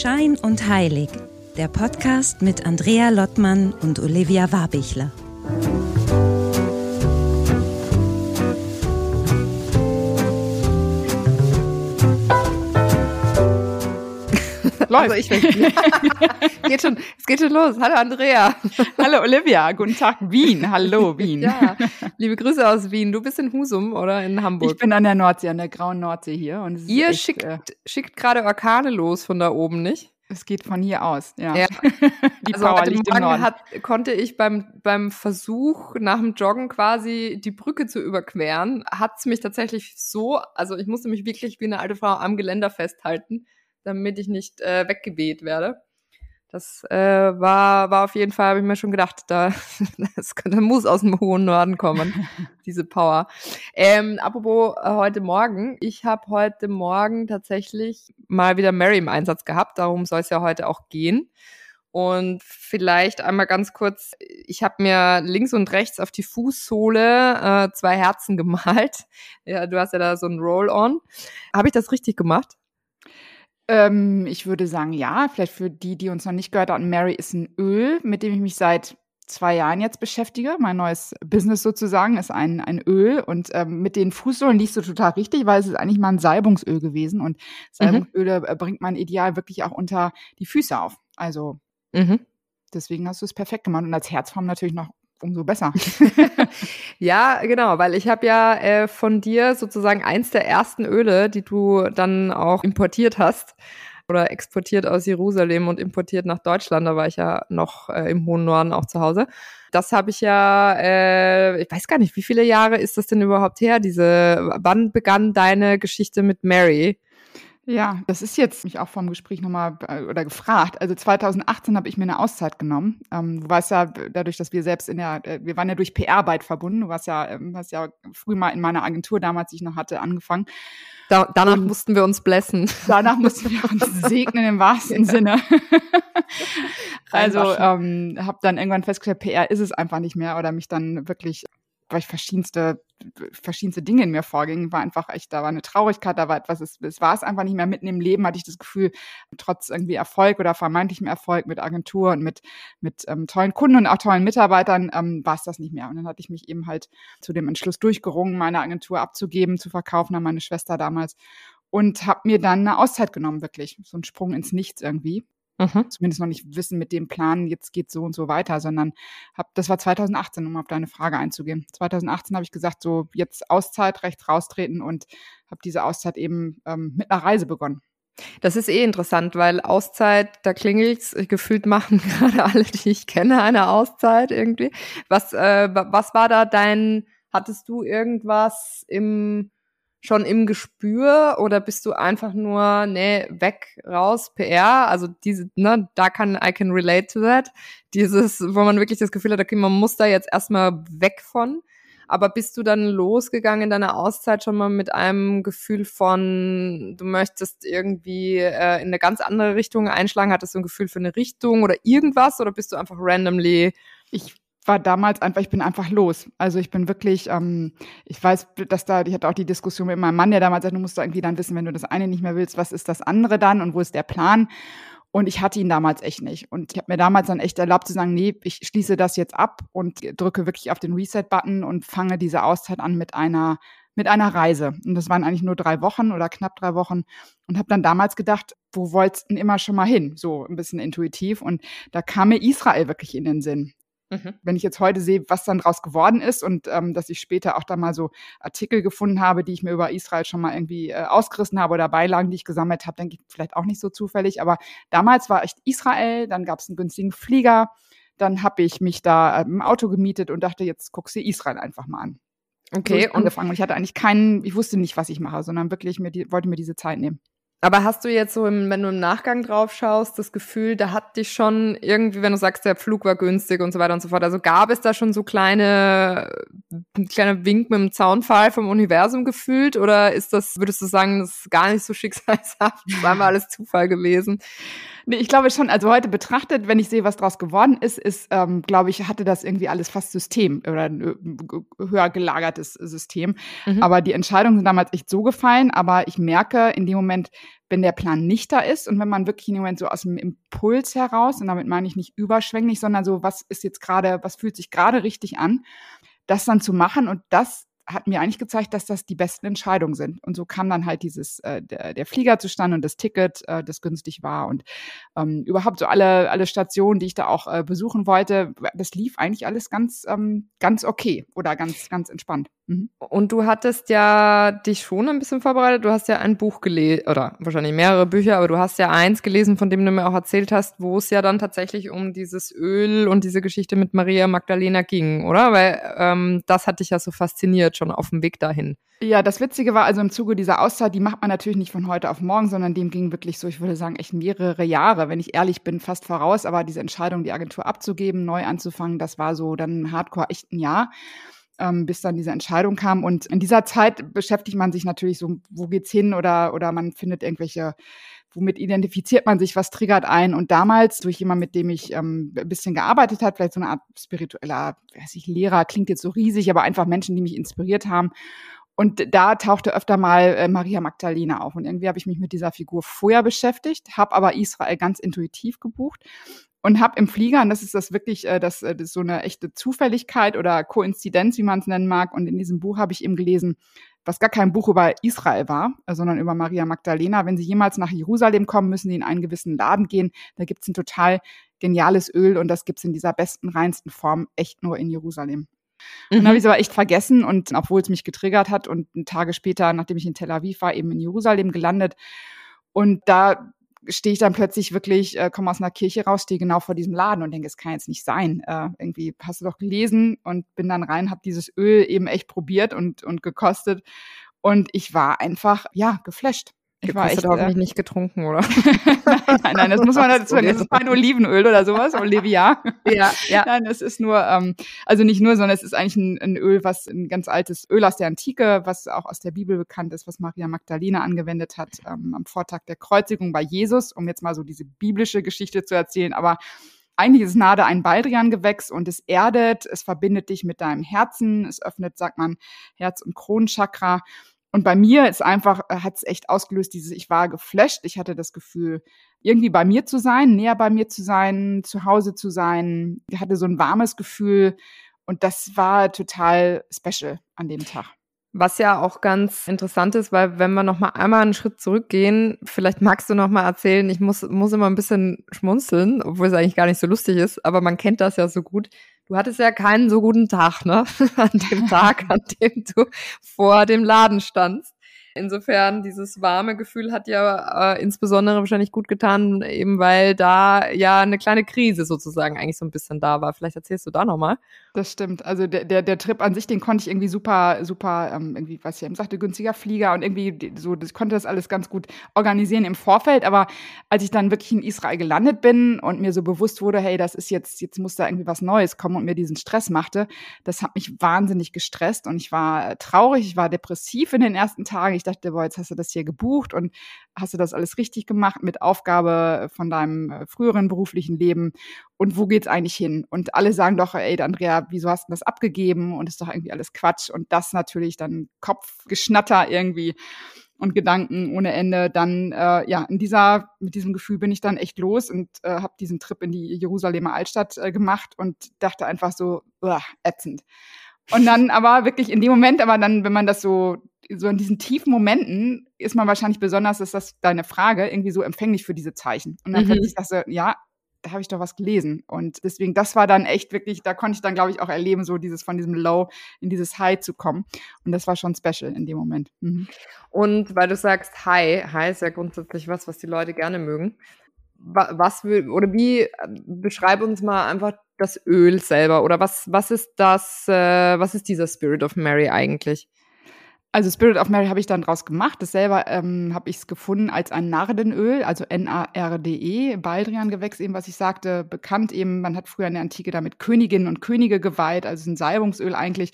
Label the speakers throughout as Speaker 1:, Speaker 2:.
Speaker 1: Schein und Heilig, der Podcast mit Andrea Lottmann und Olivia Warbichler.
Speaker 2: Läuft. Also ich geht schon, es geht schon los. Hallo Andrea.
Speaker 3: Hallo Olivia. Guten Tag Wien. Hallo Wien.
Speaker 2: Ja, liebe Grüße aus Wien. Du bist in Husum oder in Hamburg?
Speaker 3: Ich bin an der Nordsee, an der grauen Nordsee hier.
Speaker 2: Und Ihr echt, schickt, äh, schickt gerade Orkane los von da oben, nicht?
Speaker 3: Es geht von hier aus, ja.
Speaker 2: ja. Die also Power liegt im Norden. Hat, konnte ich beim, beim Versuch, nach dem Joggen quasi die Brücke zu überqueren, hat's mich tatsächlich so, also ich musste mich wirklich wie eine alte Frau am Geländer festhalten, damit ich nicht äh, weggeweht werde. Das äh, war, war auf jeden Fall, habe ich mir schon gedacht, da das könnte, muss aus dem hohen Norden kommen, diese Power. Ähm, apropos äh, heute Morgen, ich habe heute Morgen tatsächlich mal wieder Mary im Einsatz gehabt, darum soll es ja heute auch gehen. Und vielleicht einmal ganz kurz, ich habe mir links und rechts auf die Fußsohle äh, zwei Herzen gemalt. Ja, du hast ja da so ein Roll-on. Habe ich das richtig gemacht?
Speaker 3: Ähm, ich würde sagen, ja. Vielleicht für die, die uns noch nicht gehört haben, Mary ist ein Öl, mit dem ich mich seit zwei Jahren jetzt beschäftige. Mein neues Business sozusagen ist ein, ein Öl und ähm, mit den Fußsohlen liegst du total richtig, weil es ist eigentlich mal ein Salbungsöl gewesen und Salbungsöle mhm. bringt man ideal wirklich auch unter die Füße auf. Also mhm. deswegen hast du es perfekt gemacht und als Herzform natürlich noch umso besser.
Speaker 2: ja, genau, weil ich habe ja äh, von dir sozusagen eins der ersten Öle, die du dann auch importiert hast oder exportiert aus Jerusalem und importiert nach Deutschland. Da war ich ja noch äh, im hohen Norden auch zu Hause. Das habe ich ja, äh, ich weiß gar nicht, wie viele Jahre ist das denn überhaupt her? Diese, wann begann deine Geschichte mit Mary?
Speaker 3: Ja, das ist jetzt mich auch vom Gespräch nochmal äh, oder gefragt. Also 2018 habe ich mir eine Auszeit genommen. Ähm, du weißt ja, dadurch, dass wir selbst in der, äh, wir waren ja durch PR-Arbeit verbunden. Du warst ja, ähm, hast ja früh mal in meiner Agentur damals, die ich noch hatte, angefangen.
Speaker 2: Da, danach Und mussten wir uns blessen.
Speaker 3: Danach mussten wir uns segnen im wahrsten ja. Sinne. also ähm, habe dann irgendwann festgestellt, PR ist es einfach nicht mehr oder mich dann wirklich weil ich verschiedenste, verschiedenste Dinge in mir vorgingen, war einfach echt, da war eine Traurigkeit, da war etwas, es, es war es einfach nicht mehr mitten im Leben, hatte ich das Gefühl, trotz irgendwie Erfolg oder vermeintlichem Erfolg mit Agentur und mit, mit ähm, tollen Kunden und auch tollen Mitarbeitern, ähm, war es das nicht mehr. Und dann hatte ich mich eben halt zu dem Entschluss durchgerungen, meine Agentur abzugeben, zu verkaufen an meine Schwester damals und habe mir dann eine Auszeit genommen, wirklich. So ein Sprung ins Nichts irgendwie. Mhm. Zumindest noch nicht wissen mit dem Plan, jetzt geht so und so weiter, sondern hab, das war 2018, um auf deine Frage einzugehen. 2018 habe ich gesagt, so jetzt Auszeit, rechts raustreten und habe diese Auszeit eben ähm, mit einer Reise begonnen.
Speaker 2: Das ist eh interessant, weil Auszeit, da klingelt's, gefühlt machen gerade alle, die ich kenne, eine Auszeit irgendwie. Was, äh, was war da dein, hattest du irgendwas im schon im Gespür oder bist du einfach nur, nee, weg, raus, PR? Also diese, ne, da kann, I can relate to that. Dieses, wo man wirklich das Gefühl hat, okay, man muss da jetzt erstmal weg von. Aber bist du dann losgegangen in deiner Auszeit schon mal mit einem Gefühl von, du möchtest irgendwie äh, in eine ganz andere Richtung einschlagen? Hattest du ein Gefühl für eine Richtung oder irgendwas? Oder bist du einfach randomly?
Speaker 3: Ich war damals einfach, ich bin einfach los. Also ich bin wirklich, ähm, ich weiß, dass da, ich hatte auch die Diskussion mit meinem Mann, der damals sagt, du musst doch irgendwie dann wissen, wenn du das eine nicht mehr willst, was ist das andere dann und wo ist der Plan? Und ich hatte ihn damals echt nicht. Und ich habe mir damals dann echt erlaubt zu sagen, nee, ich schließe das jetzt ab und drücke wirklich auf den Reset-Button und fange diese Auszeit an mit einer mit einer Reise. Und das waren eigentlich nur drei Wochen oder knapp drei Wochen. Und habe dann damals gedacht, wo wollt's denn immer schon mal hin? So ein bisschen intuitiv. Und da kam mir Israel wirklich in den Sinn. Mhm. Wenn ich jetzt heute sehe, was dann draus geworden ist und ähm, dass ich später auch da mal so Artikel gefunden habe, die ich mir über Israel schon mal irgendwie äh, ausgerissen habe oder Beilagen, die ich gesammelt habe, denke ich vielleicht auch nicht so zufällig. Aber damals war echt Israel, dann gab es einen günstigen Flieger, dann habe ich mich da äh, im Auto gemietet und dachte, jetzt guckst du Israel einfach mal an. Okay. So angefangen. Und ich hatte eigentlich keinen, ich wusste nicht, was ich mache, sondern wirklich mir die, wollte mir diese Zeit nehmen.
Speaker 2: Aber hast du jetzt so, im, wenn du im Nachgang drauf schaust, das Gefühl, da hat dich schon irgendwie, wenn du sagst, der Flug war günstig und so weiter und so fort, also gab es da schon so kleine, kleine Wink mit dem Zaunpfahl vom Universum gefühlt oder ist das, würdest du sagen, das ist gar nicht so schicksalshaft, das war mal alles Zufall gewesen?
Speaker 3: Nee, ich glaube schon, also heute betrachtet, wenn ich sehe, was draus geworden ist, ist, ähm, glaube ich, hatte das irgendwie alles fast System oder ein äh, höher gelagertes System. Mhm. Aber die Entscheidungen sind damals echt so gefallen, aber ich merke in dem Moment, wenn der Plan nicht da ist und wenn man wirklich in dem Moment so aus dem Impuls heraus, und damit meine ich nicht überschwänglich, sondern so, was ist jetzt gerade, was fühlt sich gerade richtig an, das dann zu machen und das hat mir eigentlich gezeigt, dass das die besten Entscheidungen sind. Und so kam dann halt dieses äh, der, der Flieger zustande und das Ticket, äh, das günstig war und ähm, überhaupt so alle alle Stationen, die ich da auch äh, besuchen wollte, das lief eigentlich alles ganz ähm, ganz okay oder ganz ganz entspannt.
Speaker 2: Mhm. Und du hattest ja dich schon ein bisschen vorbereitet. Du hast ja ein Buch gelesen, oder wahrscheinlich mehrere Bücher, aber du hast ja eins gelesen, von dem du mir auch erzählt hast, wo es ja dann tatsächlich um dieses Öl und diese Geschichte mit Maria Magdalena ging, oder? Weil ähm, das hat dich ja so fasziniert schon auf dem Weg dahin.
Speaker 3: Ja, das Witzige war also im Zuge dieser Auszeit, die macht man natürlich nicht von heute auf morgen, sondern dem ging wirklich so, ich würde sagen, echt mehrere Jahre, wenn ich ehrlich bin, fast voraus. Aber diese Entscheidung, die Agentur abzugeben, neu anzufangen, das war so dann hardcore echt ein Jahr ähm, bis dann diese Entscheidung kam. Und in dieser Zeit beschäftigt man sich natürlich so, wo geht's hin oder, oder man findet irgendwelche womit identifiziert man sich, was triggert ein. Und damals durch jemanden, mit dem ich ähm, ein bisschen gearbeitet hat, vielleicht so eine Art spiritueller, weiß ich, Lehrer, klingt jetzt so riesig, aber einfach Menschen, die mich inspiriert haben. Und da tauchte öfter mal äh, Maria Magdalena auf. Und irgendwie habe ich mich mit dieser Figur vorher beschäftigt, habe aber Israel ganz intuitiv gebucht und habe im Flieger, und das ist das wirklich, äh, das, äh, das ist so eine echte Zufälligkeit oder Koinzidenz, wie man es nennen mag. Und in diesem Buch habe ich eben gelesen, was gar kein Buch über Israel war, äh, sondern über Maria Magdalena. Wenn Sie jemals nach Jerusalem kommen, müssen Sie in einen gewissen Laden gehen. Da gibt es ein total geniales Öl und das gibt es in dieser besten, reinsten Form echt nur in Jerusalem. Mhm. Dann habe ich es aber echt vergessen und obwohl es mich getriggert hat und Tage später, nachdem ich in Tel Aviv war, eben in Jerusalem gelandet. Und da stehe ich dann plötzlich wirklich, äh, komme aus einer Kirche raus, stehe genau vor diesem Laden und denke, es kann jetzt nicht sein. Äh, irgendwie hast du doch gelesen und bin dann rein, habe dieses Öl eben echt probiert und, und gekostet. Und ich war einfach, ja, geflasht.
Speaker 2: Ich war echt, hoffentlich äh, nicht getrunken, oder?
Speaker 3: nein, nein, nein, das muss man dazu sagen. Das ist kein Olivenöl oder sowas, Olivia.
Speaker 2: ja, ja.
Speaker 3: Nein, es ist nur, ähm, also nicht nur, sondern es ist eigentlich ein, ein, Öl, was ein ganz altes Öl aus der Antike, was auch aus der Bibel bekannt ist, was Maria Magdalena angewendet hat ähm, am Vortag der Kreuzigung bei Jesus, um jetzt mal so diese biblische Geschichte zu erzählen. Aber eigentlich ist Nade ein Baldrian-Gewächs und es erdet, es verbindet dich mit deinem Herzen, es öffnet, sagt man, Herz- und Kronenchakra. Und bei mir ist einfach, äh, hat es echt ausgelöst, dieses, ich war geflasht. Ich hatte das Gefühl, irgendwie bei mir zu sein, näher bei mir zu sein, zu Hause zu sein. Ich hatte so ein warmes Gefühl. Und das war total special an dem Tag.
Speaker 2: Was ja auch ganz interessant ist, weil wenn wir noch mal einmal einen Schritt zurückgehen, vielleicht magst du noch mal erzählen, ich muss, muss immer ein bisschen schmunzeln, obwohl es eigentlich gar nicht so lustig ist, aber man kennt das ja so gut. Du hattest ja keinen so guten Tag, ne? An dem Tag, an dem du vor dem Laden standst. Insofern, dieses warme Gefühl hat ja äh, insbesondere wahrscheinlich gut getan, eben weil da ja eine kleine Krise sozusagen eigentlich so ein bisschen da war. Vielleicht erzählst du da nochmal.
Speaker 3: Das stimmt. Also der, der, der Trip an sich, den konnte ich irgendwie super, super, ähm, irgendwie, was ich eben sagte, günstiger Flieger und irgendwie so, ich konnte das alles ganz gut organisieren im Vorfeld. Aber als ich dann wirklich in Israel gelandet bin und mir so bewusst wurde, hey, das ist jetzt, jetzt muss da irgendwie was Neues kommen und mir diesen Stress machte, das hat mich wahnsinnig gestresst und ich war traurig, ich war depressiv in den ersten Tagen. Ich dachte, boah, jetzt hast du das hier gebucht und hast du das alles richtig gemacht mit Aufgabe von deinem äh, früheren beruflichen Leben und wo geht's eigentlich hin? Und alle sagen doch, ey, Andrea, wieso hast du das abgegeben? Und ist doch irgendwie alles Quatsch. Und das natürlich dann Kopfgeschnatter irgendwie und Gedanken ohne Ende. Dann, äh, ja, in dieser, mit diesem Gefühl bin ich dann echt los und äh, habe diesen Trip in die Jerusalemer Altstadt äh, gemacht und dachte einfach so, ätzend. Und dann aber wirklich in dem Moment, aber dann, wenn man das so, so in diesen tiefen Momenten, ist man wahrscheinlich besonders, ist das deine Frage, irgendwie so empfänglich für diese Zeichen. Und dann mhm. plötzlich dachte ich, ja, da habe ich doch was gelesen. Und deswegen, das war dann echt wirklich, da konnte ich dann, glaube ich, auch erleben, so dieses von diesem Low in dieses High zu kommen. Und das war schon special in dem Moment. Mhm.
Speaker 2: Und weil du sagst High, High ist ja grundsätzlich was, was die Leute gerne mögen. Was will, oder wie, beschreib uns mal einfach das Öl selber oder was, was ist das, äh, was ist dieser Spirit of Mary eigentlich?
Speaker 3: Also Spirit of Mary habe ich dann draus gemacht. Das selber ähm, habe ich es gefunden als ein Nardenöl, also N-A-R-D-E, Baldrian-Gewächs eben, was ich sagte, bekannt eben. Man hat früher in der Antike damit Königinnen und Könige geweiht, also ein Salbungsöl eigentlich.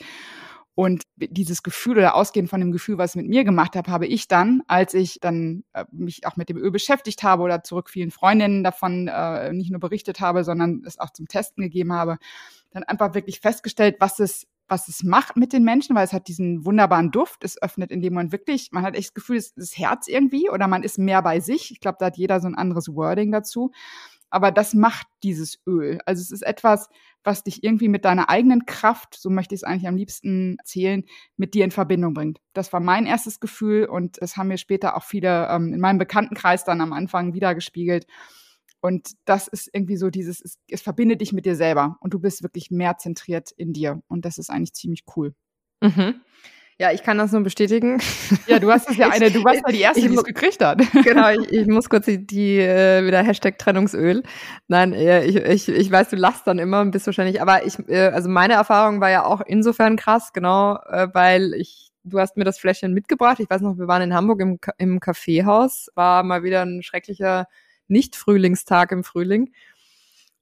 Speaker 3: Und dieses Gefühl oder ausgehend von dem Gefühl, was ich mit mir gemacht habe, habe ich dann, als ich dann äh, mich auch mit dem Öl beschäftigt habe oder zurück vielen Freundinnen davon äh, nicht nur berichtet habe, sondern es auch zum Testen gegeben habe, dann einfach wirklich festgestellt, was es was es macht mit den Menschen, weil es hat diesen wunderbaren Duft. Es öffnet in dem Moment wirklich, man hat echt das Gefühl, es ist das Herz irgendwie oder man ist mehr bei sich. Ich glaube, da hat jeder so ein anderes Wording dazu. Aber das macht dieses Öl. Also es ist etwas, was dich irgendwie mit deiner eigenen Kraft, so möchte ich es eigentlich am liebsten zählen, mit dir in Verbindung bringt. Das war mein erstes Gefühl und das haben mir später auch viele ähm, in meinem Bekanntenkreis dann am Anfang wiedergespiegelt. Und das ist irgendwie so dieses, es, es verbindet dich mit dir selber und du bist wirklich mehr zentriert in dir. Und das ist eigentlich ziemlich cool.
Speaker 2: Mhm. Ja, ich kann das nur bestätigen.
Speaker 3: Ja, du hast es ja eine, du warst ja die erste, die es gekriegt hat.
Speaker 2: Genau, ich, ich muss kurz die, die äh, wieder Hashtag Trennungsöl. Nein, ich, ich, ich weiß, du lachst dann immer, bist wahrscheinlich, aber ich, äh, also meine Erfahrung war ja auch insofern krass, genau, äh, weil ich, du hast mir das Fläschchen mitgebracht. Ich weiß noch, wir waren in Hamburg im, im Kaffeehaus, war mal wieder ein schrecklicher Nicht-Frühlingstag im Frühling.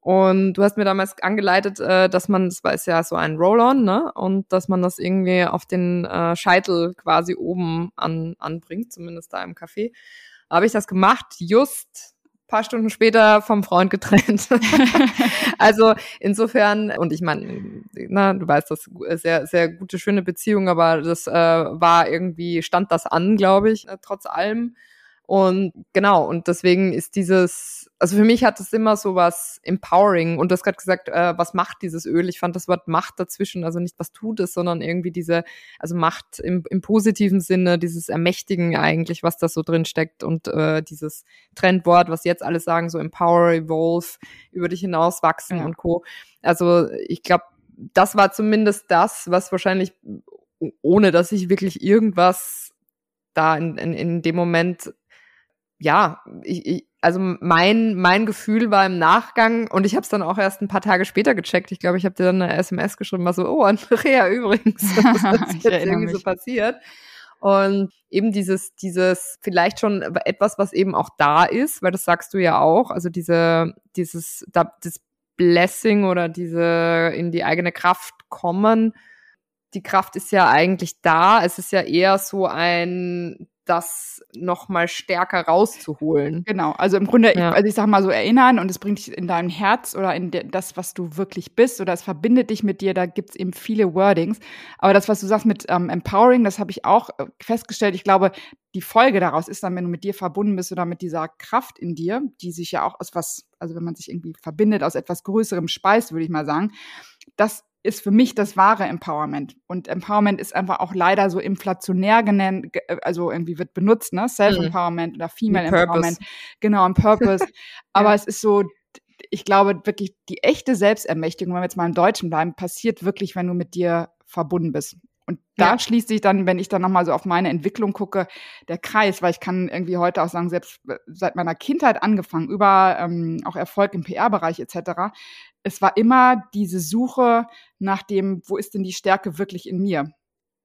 Speaker 2: Und du hast mir damals angeleitet, äh, dass man, das war ist ja so ein Roll-on, ne? Und dass man das irgendwie auf den äh, Scheitel quasi oben an, anbringt, zumindest da im Café. Habe ich das gemacht, just paar Stunden später vom Freund getrennt. also insofern, und ich meine, na, du weißt, das sehr, sehr gute, schöne Beziehung, aber das äh, war irgendwie, stand das an, glaube ich, äh, trotz allem. Und genau, und deswegen ist dieses, also für mich hat es immer so was empowering. Und du hast gerade gesagt, äh, was macht dieses Öl? Ich fand das Wort Macht dazwischen, also nicht was tut es, sondern irgendwie diese, also Macht im, im positiven Sinne, dieses Ermächtigen eigentlich, was da so drin steckt und äh, dieses Trendwort, was jetzt alle sagen, so empower, evolve, über dich hinauswachsen ja. und co. Also ich glaube, das war zumindest das, was wahrscheinlich, ohne dass ich wirklich irgendwas da in, in, in dem Moment ja, ich, ich, also mein, mein Gefühl war im Nachgang und ich habe es dann auch erst ein paar Tage später gecheckt. Ich glaube, ich habe dir dann eine SMS geschrieben, war so, oh, Andrea übrigens, das ist jetzt irgendwie mich. so passiert. Und eben dieses, dieses, vielleicht schon etwas, was eben auch da ist, weil das sagst du ja auch, also diese, dieses, das Blessing oder diese in die eigene Kraft kommen, die Kraft ist ja eigentlich da. Es ist ja eher so ein das noch mal stärker rauszuholen.
Speaker 3: Genau, also im Grunde, ja. also ich sag mal so erinnern und es bringt dich in dein Herz oder in das, was du wirklich bist oder es verbindet dich mit dir, da gibt's eben viele Wordings. Aber das, was du sagst mit ähm, Empowering, das habe ich auch äh, festgestellt. Ich glaube, die Folge daraus ist dann, wenn du mit dir verbunden bist oder mit dieser Kraft in dir, die sich ja auch aus was, also wenn man sich irgendwie verbindet, aus etwas Größerem speist, würde ich mal sagen, das ist für mich das wahre Empowerment. Und Empowerment ist einfach auch leider so inflationär genannt, äh, also irgendwie wird benutzt, ne? Self-Empowerment mhm. oder Female Empowerment. Genau, ein Purpose. Aber ja. es ist so, ich glaube wirklich, die echte Selbstermächtigung, wenn wir jetzt mal im Deutschen bleiben, passiert wirklich, wenn du mit dir verbunden bist. Und da ja. schließt sich dann, wenn ich dann nochmal so auf meine Entwicklung gucke, der Kreis, weil ich kann irgendwie heute auch sagen, selbst äh, seit meiner Kindheit angefangen, über ähm, auch Erfolg im PR-Bereich etc., es war immer diese Suche nach dem, wo ist denn die Stärke wirklich in mir?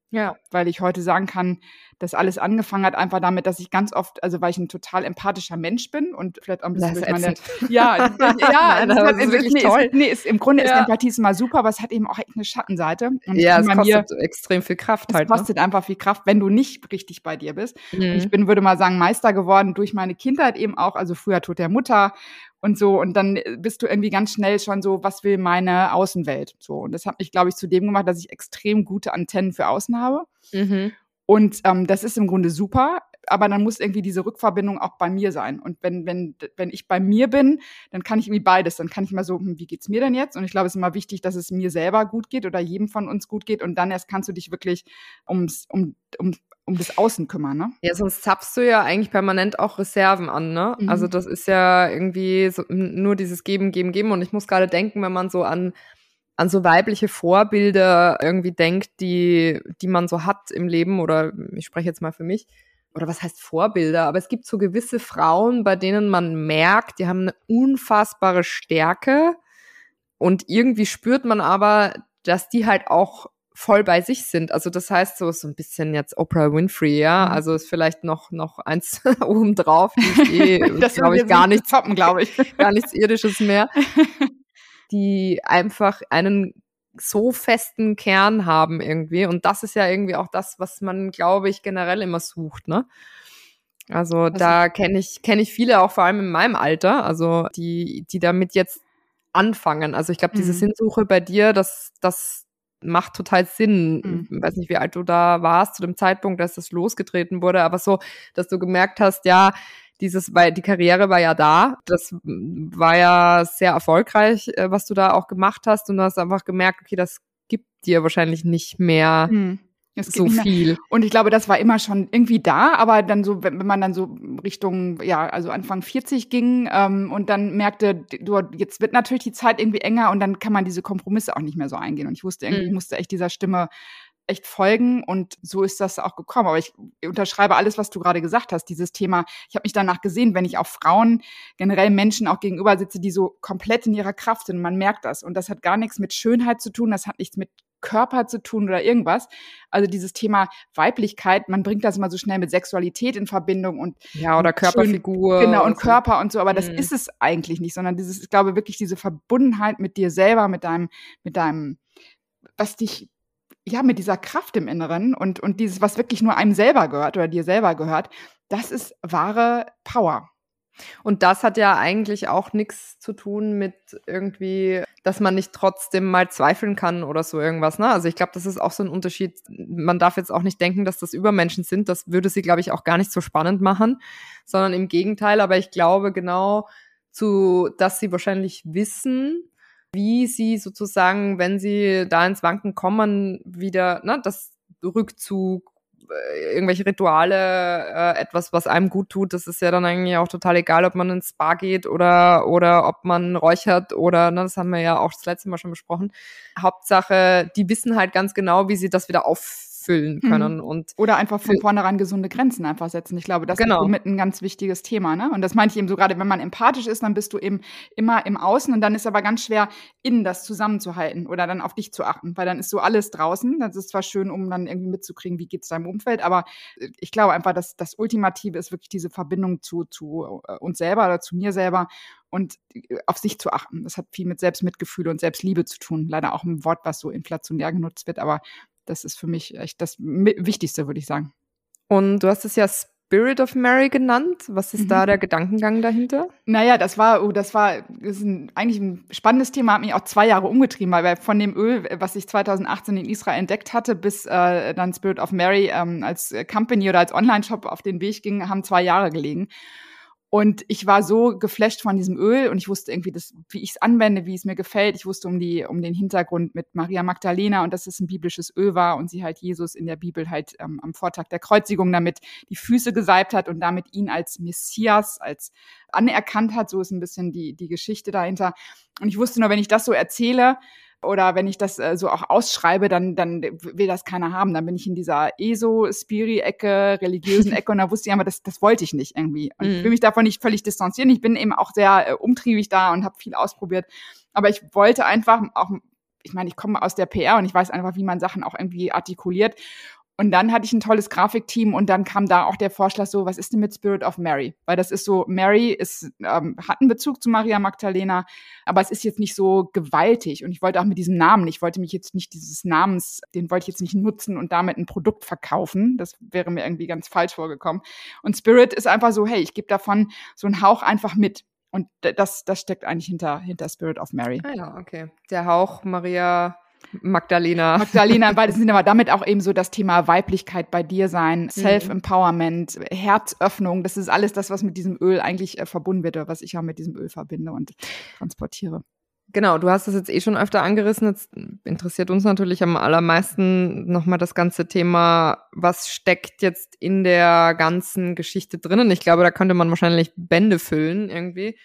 Speaker 3: Ja, weil ich heute sagen kann, dass alles angefangen hat einfach damit, dass ich ganz oft, also weil ich ein total empathischer Mensch bin und vielleicht auch ein bisschen durch meine, ja, ja, Nein, das, das ist, wirklich nee, toll. Ist, nee, ist, im Grunde ja. ist Empathie immer super, aber es hat eben auch echt eine Schattenseite.
Speaker 2: Und ja, es kostet mir, extrem viel Kraft halt.
Speaker 3: Es ne? kostet ne? einfach viel Kraft, wenn du nicht richtig bei dir bist. Mhm. ich bin, würde mal sagen, Meister geworden durch meine Kindheit eben auch, also früher Tod der Mutter und so. Und dann äh, bist du irgendwie ganz schnell schon so, was will meine Außenwelt? So. Und das hat mich, glaube ich, zu dem gemacht, dass ich extrem gute Antennen für außen habe. Mhm. Und ähm, das ist im Grunde super, aber dann muss irgendwie diese Rückverbindung auch bei mir sein. Und wenn, wenn, wenn ich bei mir bin, dann kann ich irgendwie beides. Dann kann ich mal so, hm, wie geht's mir denn jetzt? Und ich glaube, es ist immer wichtig, dass es mir selber gut geht oder jedem von uns gut geht. Und dann erst kannst du dich wirklich ums, um, um um das Außen kümmern, ne?
Speaker 2: Ja, sonst zapfst du ja eigentlich permanent auch Reserven an, ne? Mhm. Also das ist ja irgendwie so, nur dieses Geben, Geben, Geben. Und ich muss gerade denken, wenn man so an an so weibliche Vorbilder irgendwie denkt, die die man so hat im Leben oder ich spreche jetzt mal für mich oder was heißt Vorbilder, aber es gibt so gewisse Frauen, bei denen man merkt, die haben eine unfassbare Stärke und irgendwie spürt man aber, dass die halt auch voll bei sich sind. Also das heißt so so ein bisschen jetzt Oprah Winfrey, ja. Mhm. Also ist vielleicht noch noch eins oben drauf. Die eh, das glaube ich gar nichts
Speaker 3: glaube ich,
Speaker 2: gar nichts irdisches mehr. Die einfach einen so festen Kern haben irgendwie. Und das ist ja irgendwie auch das, was man, glaube ich, generell immer sucht, ne? Also, also da kenne ich kenne ich viele auch vor allem in meinem Alter, also die die damit jetzt anfangen. Also ich glaube, diese mhm. Sinnsuche bei dir, das das macht total Sinn. Mhm. Ich weiß nicht, wie alt du da warst zu dem Zeitpunkt, dass das losgetreten wurde, aber so, dass du gemerkt hast, ja, dieses, weil die Karriere war ja da, das war ja sehr erfolgreich, äh, was du da auch gemacht hast und du hast einfach gemerkt, okay, das gibt dir wahrscheinlich nicht mehr. Es so viel.
Speaker 3: Und ich glaube, das war immer schon irgendwie da, aber dann so, wenn, wenn man dann so Richtung, ja, also Anfang 40 ging ähm, und dann merkte, du, jetzt wird natürlich die Zeit irgendwie enger und dann kann man diese Kompromisse auch nicht mehr so eingehen. Und ich wusste irgendwie, mhm. ich musste echt dieser Stimme echt folgen und so ist das auch gekommen. Aber ich unterschreibe alles, was du gerade gesagt hast, dieses Thema. Ich habe mich danach gesehen, wenn ich auch Frauen, generell Menschen auch gegenüber sitze, die so komplett in ihrer Kraft sind. Man merkt das. Und das hat gar nichts mit Schönheit zu tun, das hat nichts mit Körper zu tun oder irgendwas. Also dieses Thema Weiblichkeit, man bringt das immer so schnell mit Sexualität in Verbindung und
Speaker 2: ja oder Körperfigur.
Speaker 3: Schön, genau und Körper und so, aber das mhm. ist es eigentlich nicht, sondern dieses, ich glaube wirklich diese Verbundenheit mit dir selber, mit deinem, mit deinem, was dich ja, mit dieser Kraft im Inneren und, und dieses, was wirklich nur einem selber gehört oder dir selber gehört, das ist wahre Power.
Speaker 2: Und das hat ja eigentlich auch nichts zu tun mit irgendwie, dass man nicht trotzdem mal zweifeln kann oder so irgendwas. Ne? Also ich glaube, das ist auch so ein Unterschied. Man darf jetzt auch nicht denken, dass das Übermenschen sind. Das würde sie, glaube ich, auch gar nicht so spannend machen, sondern im Gegenteil. Aber ich glaube genau zu, dass sie wahrscheinlich wissen, wie sie sozusagen, wenn sie da ins Wanken kommen, wieder, ne, das Rückzug äh, irgendwelche Rituale, äh, etwas, was einem gut tut, das ist ja dann eigentlich auch total egal, ob man ins Spa geht oder, oder ob man räuchert oder, ne, das haben wir ja auch das letzte Mal schon besprochen. Hauptsache, die wissen halt ganz genau, wie sie das wieder auf füllen mhm. können. Mhm. Und
Speaker 3: Oder einfach von vornherein gesunde Grenzen einfach setzen. Ich glaube, das genau. ist somit ein ganz wichtiges Thema. Ne? Und das meinte ich eben so gerade, wenn man empathisch ist, dann bist du eben immer im Außen und dann ist aber ganz schwer, innen das zusammenzuhalten oder dann auf dich zu achten, weil dann ist so alles draußen. Das ist zwar schön, um dann irgendwie mitzukriegen, wie geht es deinem Umfeld, aber ich glaube einfach, dass das Ultimative ist wirklich diese Verbindung zu, zu äh, uns selber oder zu mir selber und äh, auf sich zu achten. Das hat viel mit Selbstmitgefühl und Selbstliebe zu tun. Leider auch ein Wort, was so inflationär genutzt wird, aber das ist für mich echt das Wichtigste, würde ich sagen.
Speaker 2: Und du hast es ja Spirit of Mary genannt. Was ist mhm. da der Gedankengang dahinter?
Speaker 3: Naja, das war, oh, das war das ist ein, eigentlich ein spannendes Thema, hat mich auch zwei Jahre umgetrieben, weil von dem Öl, was ich 2018 in Israel entdeckt hatte, bis äh, dann Spirit of Mary ähm, als Company oder als Online-Shop auf den Weg ging, haben zwei Jahre gelegen. Und ich war so geflasht von diesem Öl und ich wusste irgendwie, das, wie ich es anwende, wie es mir gefällt. Ich wusste um, die, um den Hintergrund mit Maria Magdalena und dass es ein biblisches Öl war und sie halt Jesus in der Bibel halt ähm, am Vortag der Kreuzigung damit die Füße gesalbt hat und damit ihn als Messias, als anerkannt hat. So ist ein bisschen die, die Geschichte dahinter. Und ich wusste nur, wenn ich das so erzähle, oder wenn ich das äh, so auch ausschreibe, dann, dann will das keiner haben. Dann bin ich in dieser ESO-Spiri-Ecke, religiösen Ecke und da wusste ich aber, das, das wollte ich nicht irgendwie. Und ich will mhm. mich davon nicht völlig distanzieren. Ich bin eben auch sehr äh, umtriebig da und habe viel ausprobiert. Aber ich wollte einfach auch ich meine, ich komme aus der PR und ich weiß einfach, wie man Sachen auch irgendwie artikuliert. Und dann hatte ich ein tolles Grafikteam und dann kam da auch der Vorschlag so, was ist denn mit Spirit of Mary? Weil das ist so, Mary ist, ähm, hat einen Bezug zu Maria Magdalena, aber es ist jetzt nicht so gewaltig. Und ich wollte auch mit diesem Namen, ich wollte mich jetzt nicht dieses Namens, den wollte ich jetzt nicht nutzen und damit ein Produkt verkaufen. Das wäre mir irgendwie ganz falsch vorgekommen. Und Spirit ist einfach so, hey, ich gebe davon so einen Hauch einfach mit. Und das, das steckt eigentlich hinter, hinter Spirit of Mary.
Speaker 2: Ah ja, okay. Der Hauch Maria Magdalena.
Speaker 3: Magdalena, weil das sind aber damit auch eben so das Thema Weiblichkeit bei dir sein, mhm. Self-Empowerment, Herzöffnung, das ist alles das, was mit diesem Öl eigentlich äh, verbunden wird oder was ich auch mit diesem Öl verbinde und transportiere.
Speaker 2: Genau, du hast das jetzt eh schon öfter angerissen. Jetzt interessiert uns natürlich am allermeisten nochmal das ganze Thema, was steckt jetzt in der ganzen Geschichte drinnen. Ich glaube, da könnte man wahrscheinlich Bände füllen irgendwie.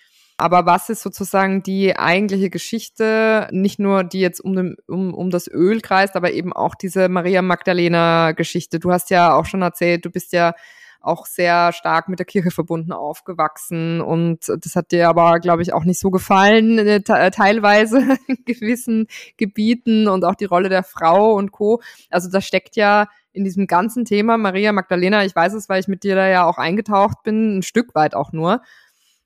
Speaker 2: Aber was ist sozusagen die eigentliche Geschichte, nicht nur die jetzt um, den, um, um das Öl kreist, aber eben auch diese Maria Magdalena-Geschichte. Du hast ja auch schon erzählt, du bist ja auch sehr stark mit der Kirche verbunden aufgewachsen und das hat dir aber, glaube ich, auch nicht so gefallen, äh, teilweise in gewissen Gebieten und auch die Rolle der Frau und Co. Also da steckt ja in diesem ganzen Thema Maria Magdalena, ich weiß es, weil ich mit dir da ja auch eingetaucht bin, ein Stück weit auch nur.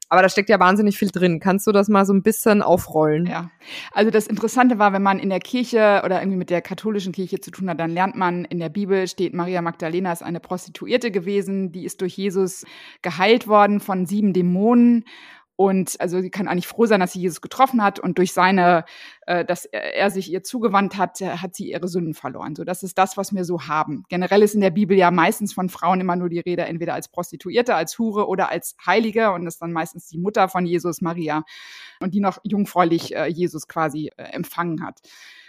Speaker 2: Aber da steckt ja wahnsinnig viel drin. Kannst du das mal so ein bisschen aufrollen?
Speaker 3: Ja. Also das Interessante war, wenn man in der Kirche oder irgendwie mit der katholischen Kirche zu tun hat, dann lernt man, in der Bibel steht, Maria Magdalena ist eine Prostituierte gewesen, die ist durch Jesus geheilt worden von sieben Dämonen. Und also sie kann eigentlich froh sein, dass sie Jesus getroffen hat und durch seine, äh, dass er, sich ihr zugewandt hat, äh, hat sie ihre Sünden verloren. So, das ist das, was wir so haben. Generell ist in der Bibel ja meistens von Frauen immer nur die Rede, entweder als Prostituierte, als Hure oder als Heilige. Und das ist dann meistens die Mutter von Jesus, Maria, und die noch jungfräulich äh, Jesus quasi äh, empfangen hat.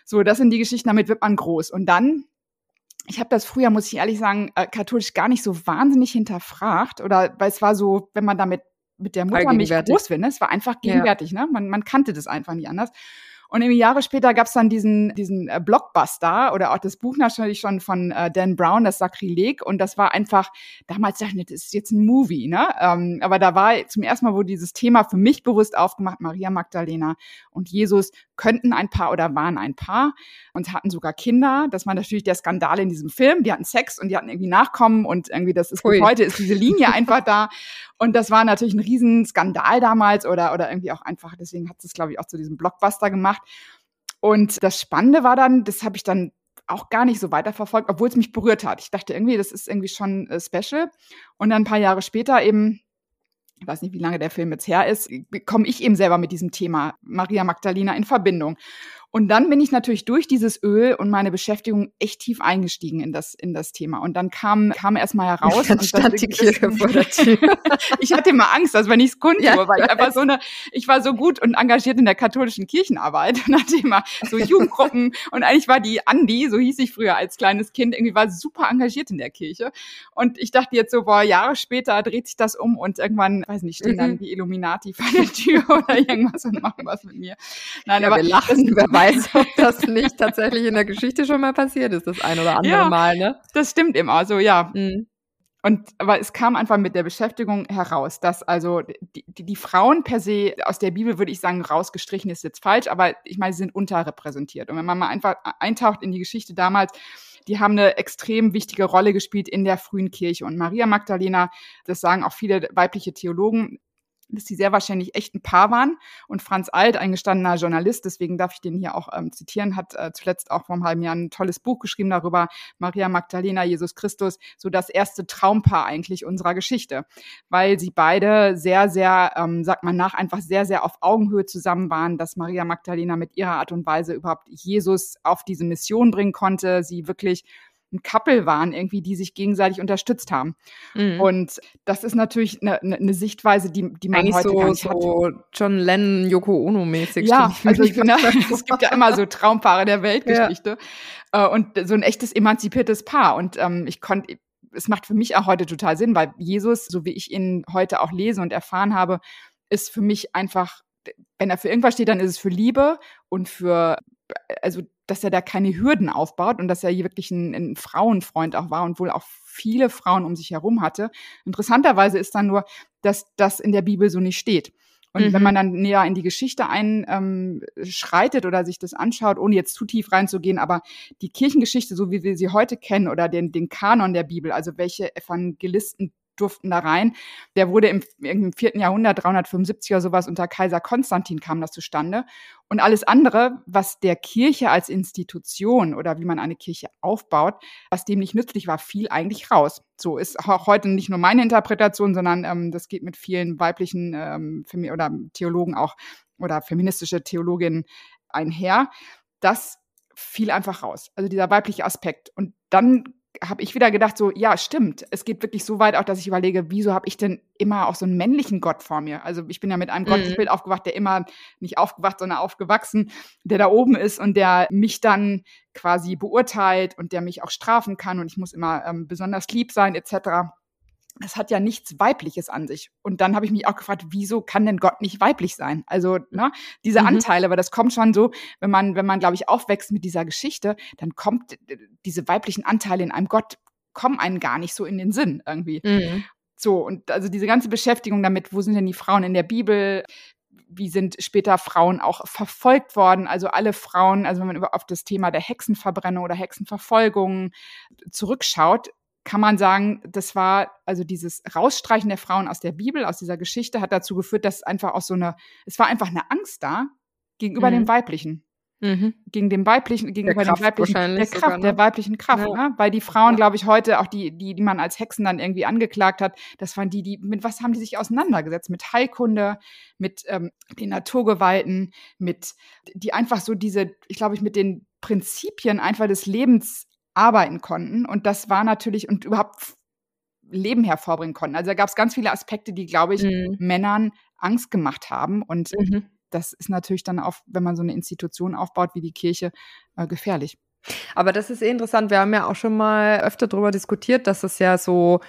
Speaker 3: So, das sind die Geschichten, damit wird man groß. Und dann ich habe das früher, muss ich ehrlich sagen, äh, katholisch gar nicht so wahnsinnig hinterfragt. Oder weil es war so, wenn man damit mit der Mutter mich groß wird, ne? es war einfach gegenwärtig, ja. ne? Man, man kannte das einfach nicht anders. Und irgendwie Jahre später gab es dann diesen, diesen äh, Blockbuster oder auch das Buch natürlich schon von äh, Dan Brown, das Sakrileg. Und das war einfach, damals dachte ich, das ist jetzt ein Movie, ne? Ähm, aber da war zum ersten Mal, wo dieses Thema für mich bewusst aufgemacht, Maria Magdalena und Jesus könnten ein Paar oder waren ein Paar und hatten sogar Kinder. Das war natürlich der Skandal in diesem Film. Die hatten Sex und die hatten irgendwie Nachkommen und irgendwie das ist Ui. heute ist diese Linie einfach da. Und das war natürlich ein Riesenskandal damals oder, oder irgendwie auch einfach, deswegen hat es, glaube ich, auch zu diesem Blockbuster gemacht. Und das Spannende war dann, das habe ich dann auch gar nicht so weiterverfolgt, obwohl es mich berührt hat. Ich dachte irgendwie, das ist irgendwie schon äh, special. Und dann ein paar Jahre später eben ich weiß nicht, wie lange der Film jetzt her ist, komme ich eben selber mit diesem Thema Maria Magdalena in Verbindung. Und dann bin ich natürlich durch dieses Öl und meine Beschäftigung echt tief eingestiegen in das, in das Thema. Und dann kam, kam erst mal heraus.
Speaker 2: Dann stand die Kirche vor der Tür.
Speaker 3: ich hatte immer Angst, dass wenn ich es kundtue, ja, weil ich einfach so eine, ich war so gut und engagiert in der katholischen Kirchenarbeit und hatte immer so Jugendgruppen. und eigentlich war die Andi, so hieß ich früher als kleines Kind, irgendwie war super engagiert in der Kirche. Und ich dachte jetzt so, boah, Jahre später dreht sich das um und irgendwann, weiß nicht, stehen mhm. dann die Illuminati vor der Tür oder irgendwas und machen was mit mir.
Speaker 2: Nein, ja, aber wir lachen, wer weiß, ob das nicht tatsächlich in der Geschichte schon mal passiert ist, das ein oder andere ja, Mal, ne?
Speaker 3: Das stimmt immer, so ja. Mhm. Und aber es kam einfach mit der Beschäftigung heraus, dass also die, die, die, Frauen per se aus der Bibel würde ich sagen rausgestrichen ist jetzt falsch, aber ich meine, sie sind unterrepräsentiert. Und wenn man mal einfach eintaucht in die Geschichte damals, die haben eine extrem wichtige Rolle gespielt in der frühen Kirche. Und Maria Magdalena, das sagen auch viele weibliche Theologen, dass die sehr wahrscheinlich echt ein Paar waren. Und Franz Alt, ein gestandener Journalist, deswegen darf ich den hier auch ähm, zitieren, hat äh, zuletzt auch vor einem halben Jahr ein tolles Buch geschrieben darüber, Maria Magdalena, Jesus Christus, so das erste Traumpaar eigentlich unserer Geschichte, weil sie beide sehr, sehr, ähm, sagt man nach, einfach sehr, sehr auf Augenhöhe zusammen waren, dass Maria Magdalena mit ihrer Art und Weise überhaupt Jesus auf diese Mission bringen konnte, sie wirklich ein Couple waren, irgendwie, die sich gegenseitig unterstützt haben. Mhm. Und das ist natürlich eine, eine Sichtweise, die, die man
Speaker 2: Eigentlich
Speaker 3: heute
Speaker 2: so,
Speaker 3: gar nicht
Speaker 2: so hat. John Lennon, Yoko Ono mäßig.
Speaker 3: Ja, also ich finde, es gibt ja immer so Traumpaare der Weltgeschichte ja. Äh, und so ein echtes emanzipiertes Paar. Und ähm, ich konnte, es macht für mich auch heute total Sinn, weil Jesus, so wie ich ihn heute auch lese und erfahren habe, ist für mich einfach, wenn er für irgendwas steht, dann ist es für Liebe und für also dass er da keine Hürden aufbaut und dass er hier wirklich ein, ein Frauenfreund auch war und wohl auch viele Frauen um sich herum hatte. Interessanterweise ist dann nur, dass das in der Bibel so nicht steht. Und mhm. wenn man dann näher in die Geschichte einschreitet ähm, oder sich das anschaut, ohne jetzt zu tief reinzugehen, aber die Kirchengeschichte, so wie wir sie heute kennen, oder den, den Kanon der Bibel, also welche Evangelisten durften da rein. Der wurde im, im vierten Jahrhundert, 375 oder sowas, unter Kaiser Konstantin kam das zustande. Und alles andere, was der Kirche als Institution oder wie man eine Kirche aufbaut, was dem nicht nützlich war, fiel eigentlich raus. So ist auch heute nicht nur meine Interpretation, sondern ähm, das geht mit vielen weiblichen ähm, oder Theologen auch oder feministische Theologinnen einher. Das fiel einfach raus. Also dieser weibliche Aspekt. Und dann habe ich wieder gedacht, so, ja, stimmt. Es geht wirklich so weit auch, dass ich überlege, wieso habe ich denn immer auch so einen männlichen Gott vor mir? Also ich bin ja mit einem mhm. Gottesbild aufgewacht, der immer nicht aufgewacht, sondern aufgewachsen, der da oben ist und der mich dann quasi beurteilt und der mich auch strafen kann und ich muss immer ähm, besonders lieb sein, etc das hat ja nichts Weibliches an sich. Und dann habe ich mich auch gefragt, wieso kann denn Gott nicht weiblich sein? Also, ne, diese mhm. Anteile, weil das kommt schon so, wenn man, wenn man, glaube ich, aufwächst mit dieser Geschichte, dann kommt diese weiblichen Anteile in einem Gott, kommen einen gar nicht so in den Sinn irgendwie. Mhm. So, und also diese ganze Beschäftigung damit, wo sind denn die Frauen in der Bibel? Wie sind später Frauen auch verfolgt worden? Also alle Frauen, also wenn man auf das Thema der Hexenverbrennung oder Hexenverfolgung zurückschaut, kann man sagen, das war also dieses Rausstreichen der Frauen aus der Bibel, aus dieser Geschichte, hat dazu geführt, dass einfach auch so eine, es war einfach eine Angst da gegenüber mhm. dem Weiblichen. Mhm. Gegen den weiblichen, gegenüber der, weiblichen, der Kraft, sogar, ne? der weiblichen Kraft, ja. ne? Weil die Frauen, ja. glaube ich, heute auch die, die, die man als Hexen dann irgendwie angeklagt hat, das waren die, die, mit was haben die sich auseinandergesetzt? Mit Heilkunde, mit ähm, den Naturgewalten, mit, die einfach so diese, ich glaube ich, mit den Prinzipien einfach des Lebens arbeiten konnten. Und das war natürlich, und überhaupt Leben hervorbringen konnten. Also da gab es ganz viele Aspekte, die, glaube ich, mhm. Männern Angst gemacht haben. Und mhm das ist natürlich dann auch, wenn man so eine Institution aufbaut wie die Kirche, äh, gefährlich.
Speaker 2: Aber das ist eh interessant. Wir haben ja auch schon mal öfter darüber diskutiert, dass es ja so,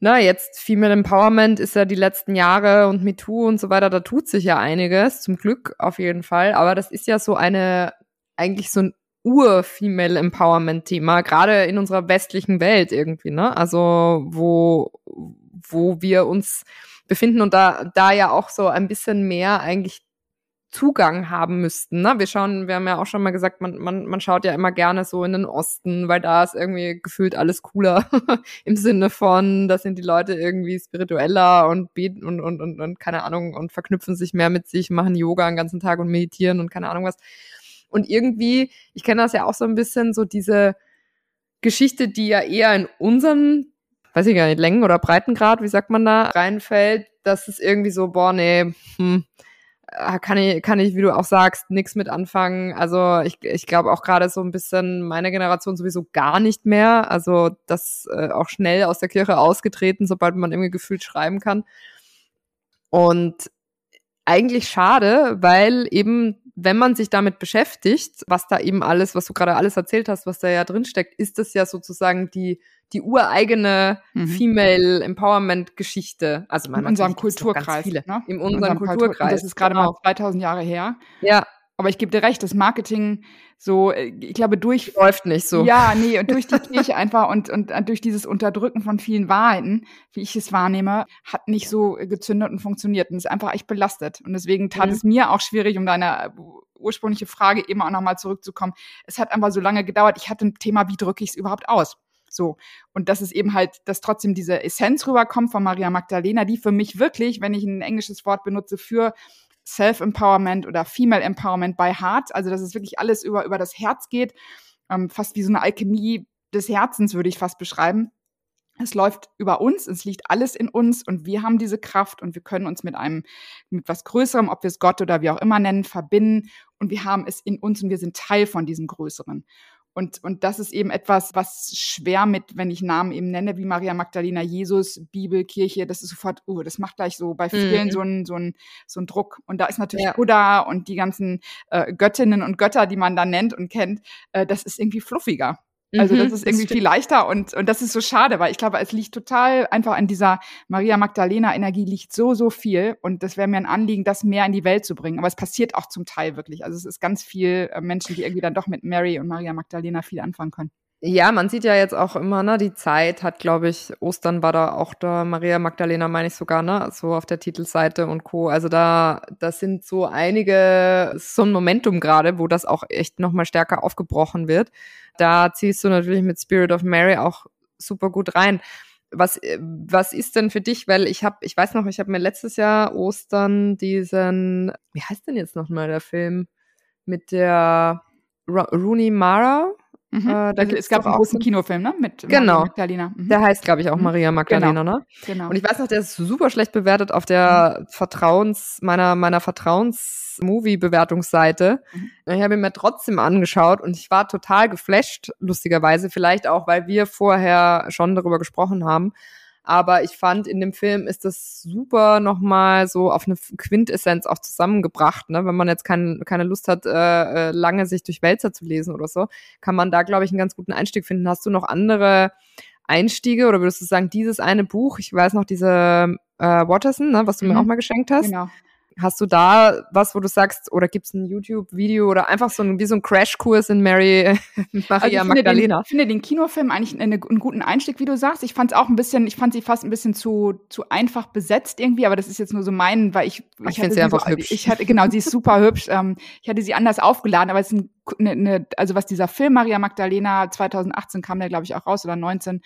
Speaker 2: na, jetzt Female Empowerment ist ja die letzten Jahre und MeToo und so weiter, da tut sich ja einiges, zum Glück auf jeden Fall. Aber das ist ja so eine, eigentlich so ein Ur-Female Empowerment-Thema, gerade in unserer westlichen Welt irgendwie, ne? Also, wo, wo wir uns befinden und da, da ja auch so ein bisschen mehr eigentlich Zugang haben müssten. Ne? Wir schauen, wir haben ja auch schon mal gesagt, man, man, man schaut ja immer gerne so in den Osten, weil da ist irgendwie gefühlt alles cooler im Sinne von, da sind die Leute irgendwie spiritueller und beten und, und, und, und keine Ahnung und verknüpfen sich mehr mit sich, machen Yoga den ganzen Tag und meditieren und keine Ahnung was. Und irgendwie, ich kenne das ja auch so ein bisschen, so diese Geschichte, die ja eher in unseren, weiß ich gar nicht, Längen- oder Breitengrad, wie sagt man da, reinfällt, dass es irgendwie so, boah, nee, hm, äh, kann ich, kann ich, wie du auch sagst, nichts mit anfangen. Also ich, ich glaube auch gerade so ein bisschen meine Generation sowieso gar nicht mehr. Also das äh, auch schnell aus der Kirche ausgetreten, sobald man irgendwie gefühlt schreiben kann. Und eigentlich schade, weil eben, wenn man sich damit beschäftigt, was da eben alles, was du gerade alles erzählt hast, was da ja drin steckt, ist das ja sozusagen die die ureigene mhm. Female Empowerment Geschichte.
Speaker 3: Also man in unserem Kulturkreis.
Speaker 2: Viele, ne? In unserem, unserem Kulturkreis. Kultur
Speaker 3: das ist gerade genau. mal 2000 Jahre her.
Speaker 2: Ja.
Speaker 3: Aber ich gebe dir recht, das Marketing so, äh, ich glaube, durch.
Speaker 2: Läuft nicht so.
Speaker 3: Ja, nee, und durch die Kirche einfach und, und äh, durch dieses Unterdrücken von vielen Wahrheiten, wie ich es wahrnehme, hat nicht so gezündet und funktioniert und ist einfach echt belastet. Und deswegen tat mhm. es mir auch schwierig, um deine ursprüngliche Frage eben auch nochmal zurückzukommen. Es hat einfach so lange gedauert. Ich hatte ein Thema, wie drücke ich es überhaupt aus? So. Und das ist eben halt, dass trotzdem diese Essenz rüberkommt von Maria Magdalena, die für mich wirklich, wenn ich ein englisches Wort benutze, für Self-Empowerment oder Female Empowerment by Heart, also dass es wirklich alles über, über das Herz geht, ähm, fast wie so eine Alchemie des Herzens, würde ich fast beschreiben. Es läuft über uns, es liegt alles in uns und wir haben diese Kraft und wir können uns mit einem, mit was Größerem, ob wir es Gott oder wie auch immer nennen, verbinden und wir haben es in uns und wir sind Teil von diesem Größeren. Und, und das ist eben etwas, was schwer mit, wenn ich Namen eben nenne, wie Maria Magdalena, Jesus, Bibel, Kirche, das ist sofort, uh, das macht gleich so bei vielen mhm. so einen so ein, so ein Druck. Und da ist natürlich ja. Buddha und die ganzen äh, Göttinnen und Götter, die man da nennt und kennt, äh, das ist irgendwie fluffiger. Also das mhm, ist irgendwie das viel leichter und, und das ist so schade, weil ich glaube, es liegt total einfach an dieser Maria Magdalena Energie liegt so, so viel und das wäre mir ein Anliegen, das mehr in die Welt zu bringen. Aber es passiert auch zum Teil wirklich. Also es ist ganz viel äh, Menschen, die irgendwie dann doch mit Mary und Maria Magdalena viel anfangen können.
Speaker 2: Ja, man sieht ja jetzt auch immer, ne, die Zeit hat, glaube ich, Ostern war da auch da, Maria Magdalena meine ich sogar, ne, so auf der Titelseite und Co. Also da, das sind so einige, so ein Momentum gerade, wo das auch echt nochmal stärker aufgebrochen wird. Da ziehst du natürlich mit Spirit of Mary auch super gut rein. Was, was ist denn für dich? Weil ich habe, ich weiß noch, ich habe mir letztes Jahr Ostern diesen, wie heißt denn jetzt nochmal der Film mit der Rooney Mara?
Speaker 3: Mhm. Äh, da es gab einen großen Kinofilm, ne?
Speaker 2: Mit genau. Maria Magdalena. Mhm. Der heißt, glaube ich, auch mhm. Maria Magdalena, genau. ne? Genau. Und ich weiß noch, der ist super schlecht bewertet auf der mhm. Vertrauens, meiner, meiner Vertrauens-Movie-Bewertungsseite. Mhm. Ich habe ihn mir trotzdem angeschaut und ich war total geflasht, lustigerweise. Vielleicht auch, weil wir vorher schon darüber gesprochen haben. Aber ich fand, in dem Film ist das super nochmal so auf eine Quintessenz auch zusammengebracht. Ne? Wenn man jetzt kein, keine Lust hat, äh, äh, lange sich durch Wälzer zu lesen oder so, kann man da, glaube ich, einen ganz guten Einstieg finden. Hast du noch andere Einstiege oder würdest du sagen, dieses eine Buch, ich weiß noch, diese äh, Watterson, ne, was du mhm. mir auch mal geschenkt hast. Genau. Hast du da was, wo du sagst, oder gibt es ein YouTube-Video oder einfach so ein, wie so ein Crashkurs in Mary Maria
Speaker 3: also
Speaker 2: Magdalena?
Speaker 3: Den, ich finde den Kinofilm eigentlich eine, einen guten Einstieg, wie du sagst. Ich fand es auch ein bisschen, ich fand sie fast ein bisschen zu, zu einfach besetzt irgendwie, aber das ist jetzt nur so mein, weil ich.
Speaker 2: Ich, ich finde sie einfach so, hübsch.
Speaker 3: Ich hatte, genau, sie ist super hübsch. Ähm, ich hatte sie anders aufgeladen, aber es ist ein, eine, eine, also was dieser Film Maria Magdalena 2018 kam der, glaube ich, auch raus oder 19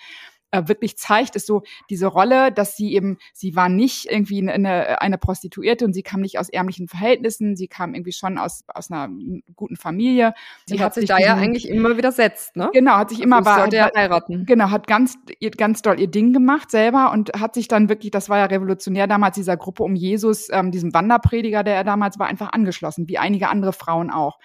Speaker 3: äh, wirklich zeigt, ist so diese Rolle, dass sie eben, sie war nicht irgendwie eine, eine Prostituierte und sie kam nicht aus ärmlichen Verhältnissen, sie kam irgendwie schon aus, aus einer guten Familie.
Speaker 2: Sie, hat, sich da ja eigentlich immer widersetzt, ne?
Speaker 3: Genau, hat sich also immer
Speaker 2: war, sollte ja heiraten.
Speaker 3: Genau, hat ganz, ganz doll ihr Ding gemacht selber und hat sich dann wirklich, das war ja revolutionär damals, dieser Gruppe um Jesus, ähm, diesem Wanderprediger, der er damals war, einfach angeschlossen, wie einige andere Frauen auch.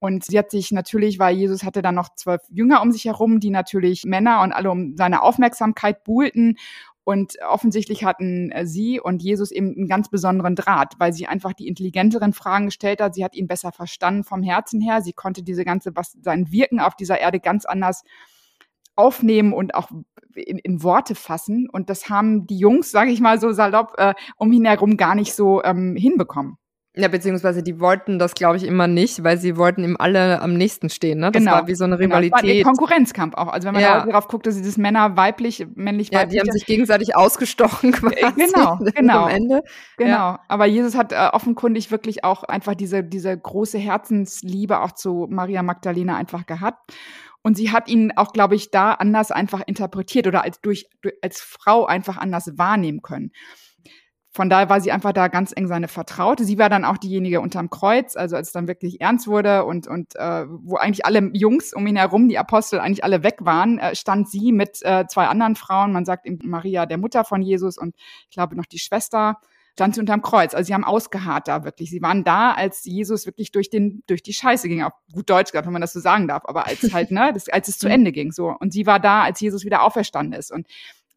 Speaker 3: Und sie hat sich natürlich, weil Jesus hatte dann noch zwölf Jünger um sich herum, die natürlich Männer und alle um seine Aufmerksamkeit buhlten. Und offensichtlich hatten äh, sie und Jesus eben einen ganz besonderen Draht, weil sie einfach die intelligenteren Fragen gestellt hat. Sie hat ihn besser verstanden vom Herzen her. Sie konnte diese ganze, was sein Wirken auf dieser Erde ganz anders aufnehmen und auch in, in Worte fassen. Und das haben die Jungs, sage ich mal so salopp, äh, um ihn herum gar nicht so ähm, hinbekommen.
Speaker 2: Ja, beziehungsweise die wollten das, glaube ich, immer nicht, weil sie wollten ihm alle am nächsten stehen. Ne? Das genau. war wie so eine Rivalität. Genau. Das
Speaker 3: war Konkurrenzkampf auch. Also wenn man ja. darauf guckt, dass sie das Männer weiblich, männlich,
Speaker 2: weiblich. Ja, die haben sich gegenseitig ausgestochen quasi.
Speaker 3: Genau, genau.
Speaker 2: Am Ende.
Speaker 3: Genau. Ja. Aber Jesus hat äh, offenkundig wirklich auch einfach diese, diese große Herzensliebe auch zu Maria Magdalena einfach gehabt. Und sie hat ihn auch, glaube ich, da anders einfach interpretiert oder als durch, durch als Frau einfach anders wahrnehmen können von daher war sie einfach da ganz eng seine Vertraute. Sie war dann auch diejenige unterm Kreuz, also als es dann wirklich ernst wurde und, und äh, wo eigentlich alle Jungs um ihn herum, die Apostel, eigentlich alle weg waren, äh, stand sie mit äh, zwei anderen Frauen, man sagt eben Maria, der Mutter von Jesus und ich glaube noch die Schwester, stand sie unterm Kreuz. Also sie haben ausgeharrt da wirklich. Sie waren da, als Jesus wirklich durch den durch die Scheiße ging, auf gut Deutsch gehabt, wenn man das so sagen darf, aber als halt ne, das, als es zu mhm. Ende ging so und sie war da, als Jesus wieder auferstanden ist und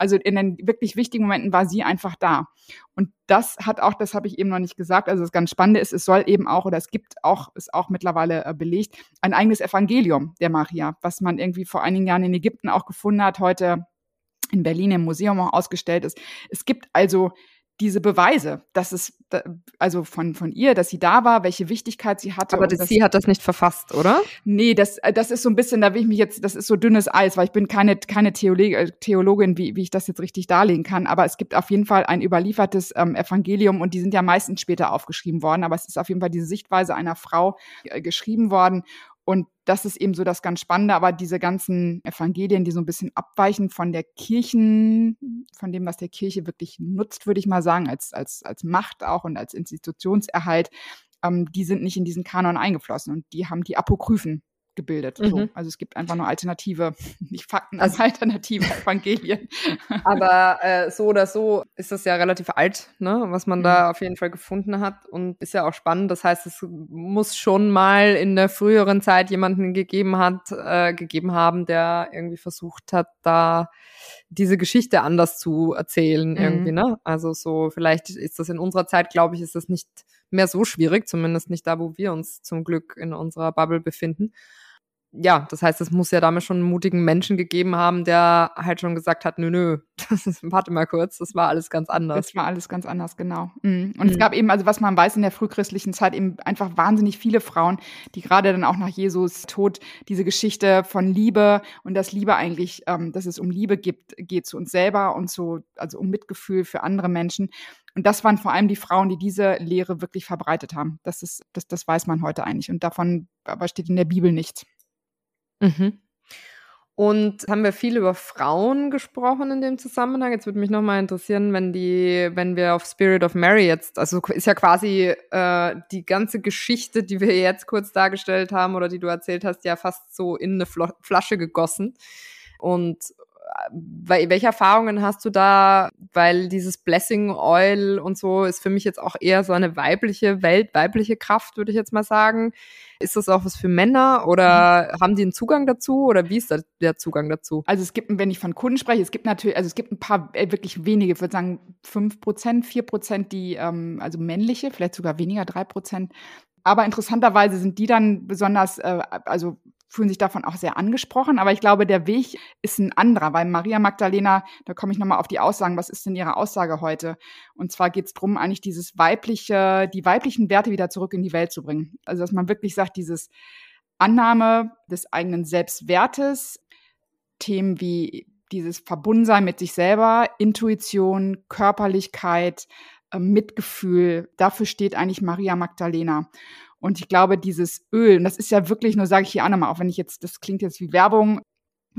Speaker 3: also in den wirklich wichtigen Momenten war sie einfach da. Und das hat auch, das habe ich eben noch nicht gesagt, also das ganz Spannende ist, es soll eben auch, oder es gibt auch, ist auch mittlerweile äh, belegt, ein eigenes Evangelium der Maria, was man irgendwie vor einigen Jahren in Ägypten auch gefunden hat, heute in Berlin im Museum auch ausgestellt ist. Es gibt also diese Beweise, dass es also von von ihr, dass sie da war, welche Wichtigkeit sie hatte.
Speaker 2: Aber das, sie hat das nicht verfasst, oder?
Speaker 3: Nee, das das ist so ein bisschen, da will ich mich jetzt, das ist so dünnes Eis, weil ich bin keine keine Theologe, äh, Theologin, wie wie ich das jetzt richtig darlegen kann. Aber es gibt auf jeden Fall ein überliefertes ähm, Evangelium und die sind ja meistens später aufgeschrieben worden. Aber es ist auf jeden Fall diese Sichtweise einer Frau äh, geschrieben worden und das ist eben so das ganz Spannende, aber diese ganzen Evangelien, die so ein bisschen abweichen von der Kirchen, von dem, was der Kirche wirklich nutzt, würde ich mal sagen, als, als, als Macht auch und als Institutionserhalt, ähm, die sind nicht in diesen Kanon eingeflossen und die haben die Apokryphen gebildet. Mhm. So. Also es gibt einfach nur alternative, nicht Fakten, also alternative Evangelien.
Speaker 2: Aber äh, so oder so ist das ja relativ alt, ne, was man mhm. da auf jeden Fall gefunden hat und ist ja auch spannend. Das heißt, es muss schon mal in der früheren Zeit jemanden gegeben hat, äh, gegeben haben, der irgendwie versucht hat, da diese Geschichte anders zu erzählen mhm. irgendwie, ne? Also so vielleicht ist das in unserer Zeit, glaube ich, ist das nicht mehr so schwierig, zumindest nicht da, wo wir uns zum Glück in unserer Bubble befinden ja, das heißt, es muss ja damals schon einen mutigen Menschen gegeben haben, der halt schon gesagt hat, nö, nö, warte mal kurz, das war alles ganz anders.
Speaker 3: Das war alles ganz anders, genau. Mhm. Und mhm. es gab eben, also was man weiß in der frühchristlichen Zeit, eben einfach wahnsinnig viele Frauen, die gerade dann auch nach Jesus Tod diese Geschichte von Liebe und dass Liebe eigentlich, ähm, dass es um Liebe gibt, geht zu uns selber und so, also um Mitgefühl für andere Menschen. Und das waren vor allem die Frauen, die diese Lehre wirklich verbreitet haben. Das ist, das, das weiß man heute eigentlich. Und davon aber steht in der Bibel nichts.
Speaker 2: Mhm. Und haben wir viel über Frauen gesprochen in dem Zusammenhang. Jetzt würde mich nochmal interessieren, wenn die, wenn wir auf Spirit of Mary jetzt, also ist ja quasi äh, die ganze Geschichte, die wir jetzt kurz dargestellt haben oder die du erzählt hast, ja fast so in eine Fl Flasche gegossen. Und welche Erfahrungen hast du da? Weil dieses Blessing Oil und so ist für mich jetzt auch eher so eine weibliche Welt, weibliche Kraft, würde ich jetzt mal sagen. Ist das auch was für Männer oder mhm. haben die einen Zugang dazu oder wie ist der Zugang dazu?
Speaker 3: Also es gibt, wenn ich von Kunden spreche, es gibt natürlich, also es gibt ein paar äh, wirklich wenige, ich würde sagen fünf Prozent, vier Prozent, die, ähm, also männliche, vielleicht sogar weniger, drei Prozent, aber interessanterweise sind die dann besonders, äh, also fühlen sich davon auch sehr angesprochen. Aber ich glaube, der Weg ist ein anderer, weil Maria Magdalena, da komme ich nochmal auf die Aussagen, was ist denn ihre Aussage heute? Und zwar geht es darum, eigentlich dieses weibliche, die weiblichen Werte wieder zurück in die Welt zu bringen. Also dass man wirklich sagt, dieses Annahme des eigenen Selbstwertes, Themen wie dieses Verbundensein mit sich selber, Intuition, Körperlichkeit, äh, Mitgefühl, dafür steht eigentlich Maria Magdalena. Und ich glaube, dieses Öl, und das ist ja wirklich nur, sage ich hier auch nochmal, auch wenn ich jetzt, das klingt jetzt wie Werbung,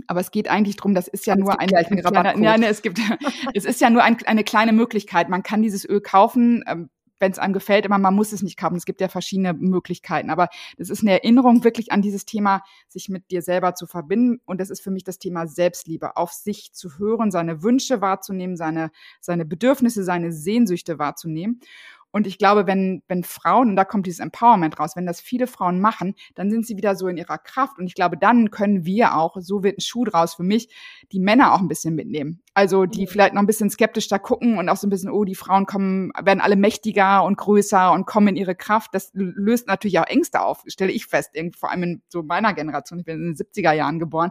Speaker 3: Aber es geht eigentlich drum, das ist ja nur ein, ein kleiner, ja, ne, es gibt, es ist ja nur ein, eine kleine Möglichkeit. Man kann dieses Öl kaufen, ähm, wenn es einem gefällt, aber man muss es nicht kaufen. Es gibt ja verschiedene Möglichkeiten. Aber das ist eine Erinnerung wirklich an dieses Thema, sich mit dir selber zu verbinden. Und das ist für mich das Thema Selbstliebe, auf sich zu hören, seine Wünsche wahrzunehmen, seine, seine Bedürfnisse, seine Sehnsüchte wahrzunehmen. Und ich glaube, wenn, wenn Frauen, und da kommt dieses Empowerment raus, wenn das viele Frauen machen, dann sind sie wieder so in ihrer Kraft. Und ich glaube, dann können wir auch, so wird ein Schuh draus für mich, die Männer auch ein bisschen mitnehmen. Also die vielleicht noch ein bisschen skeptisch da gucken und auch so ein bisschen, oh, die Frauen kommen, werden alle mächtiger und größer und kommen in ihre Kraft. Das löst natürlich auch Ängste auf, stelle ich fest, vor allem in so meiner Generation. Ich bin in den 70er Jahren geboren.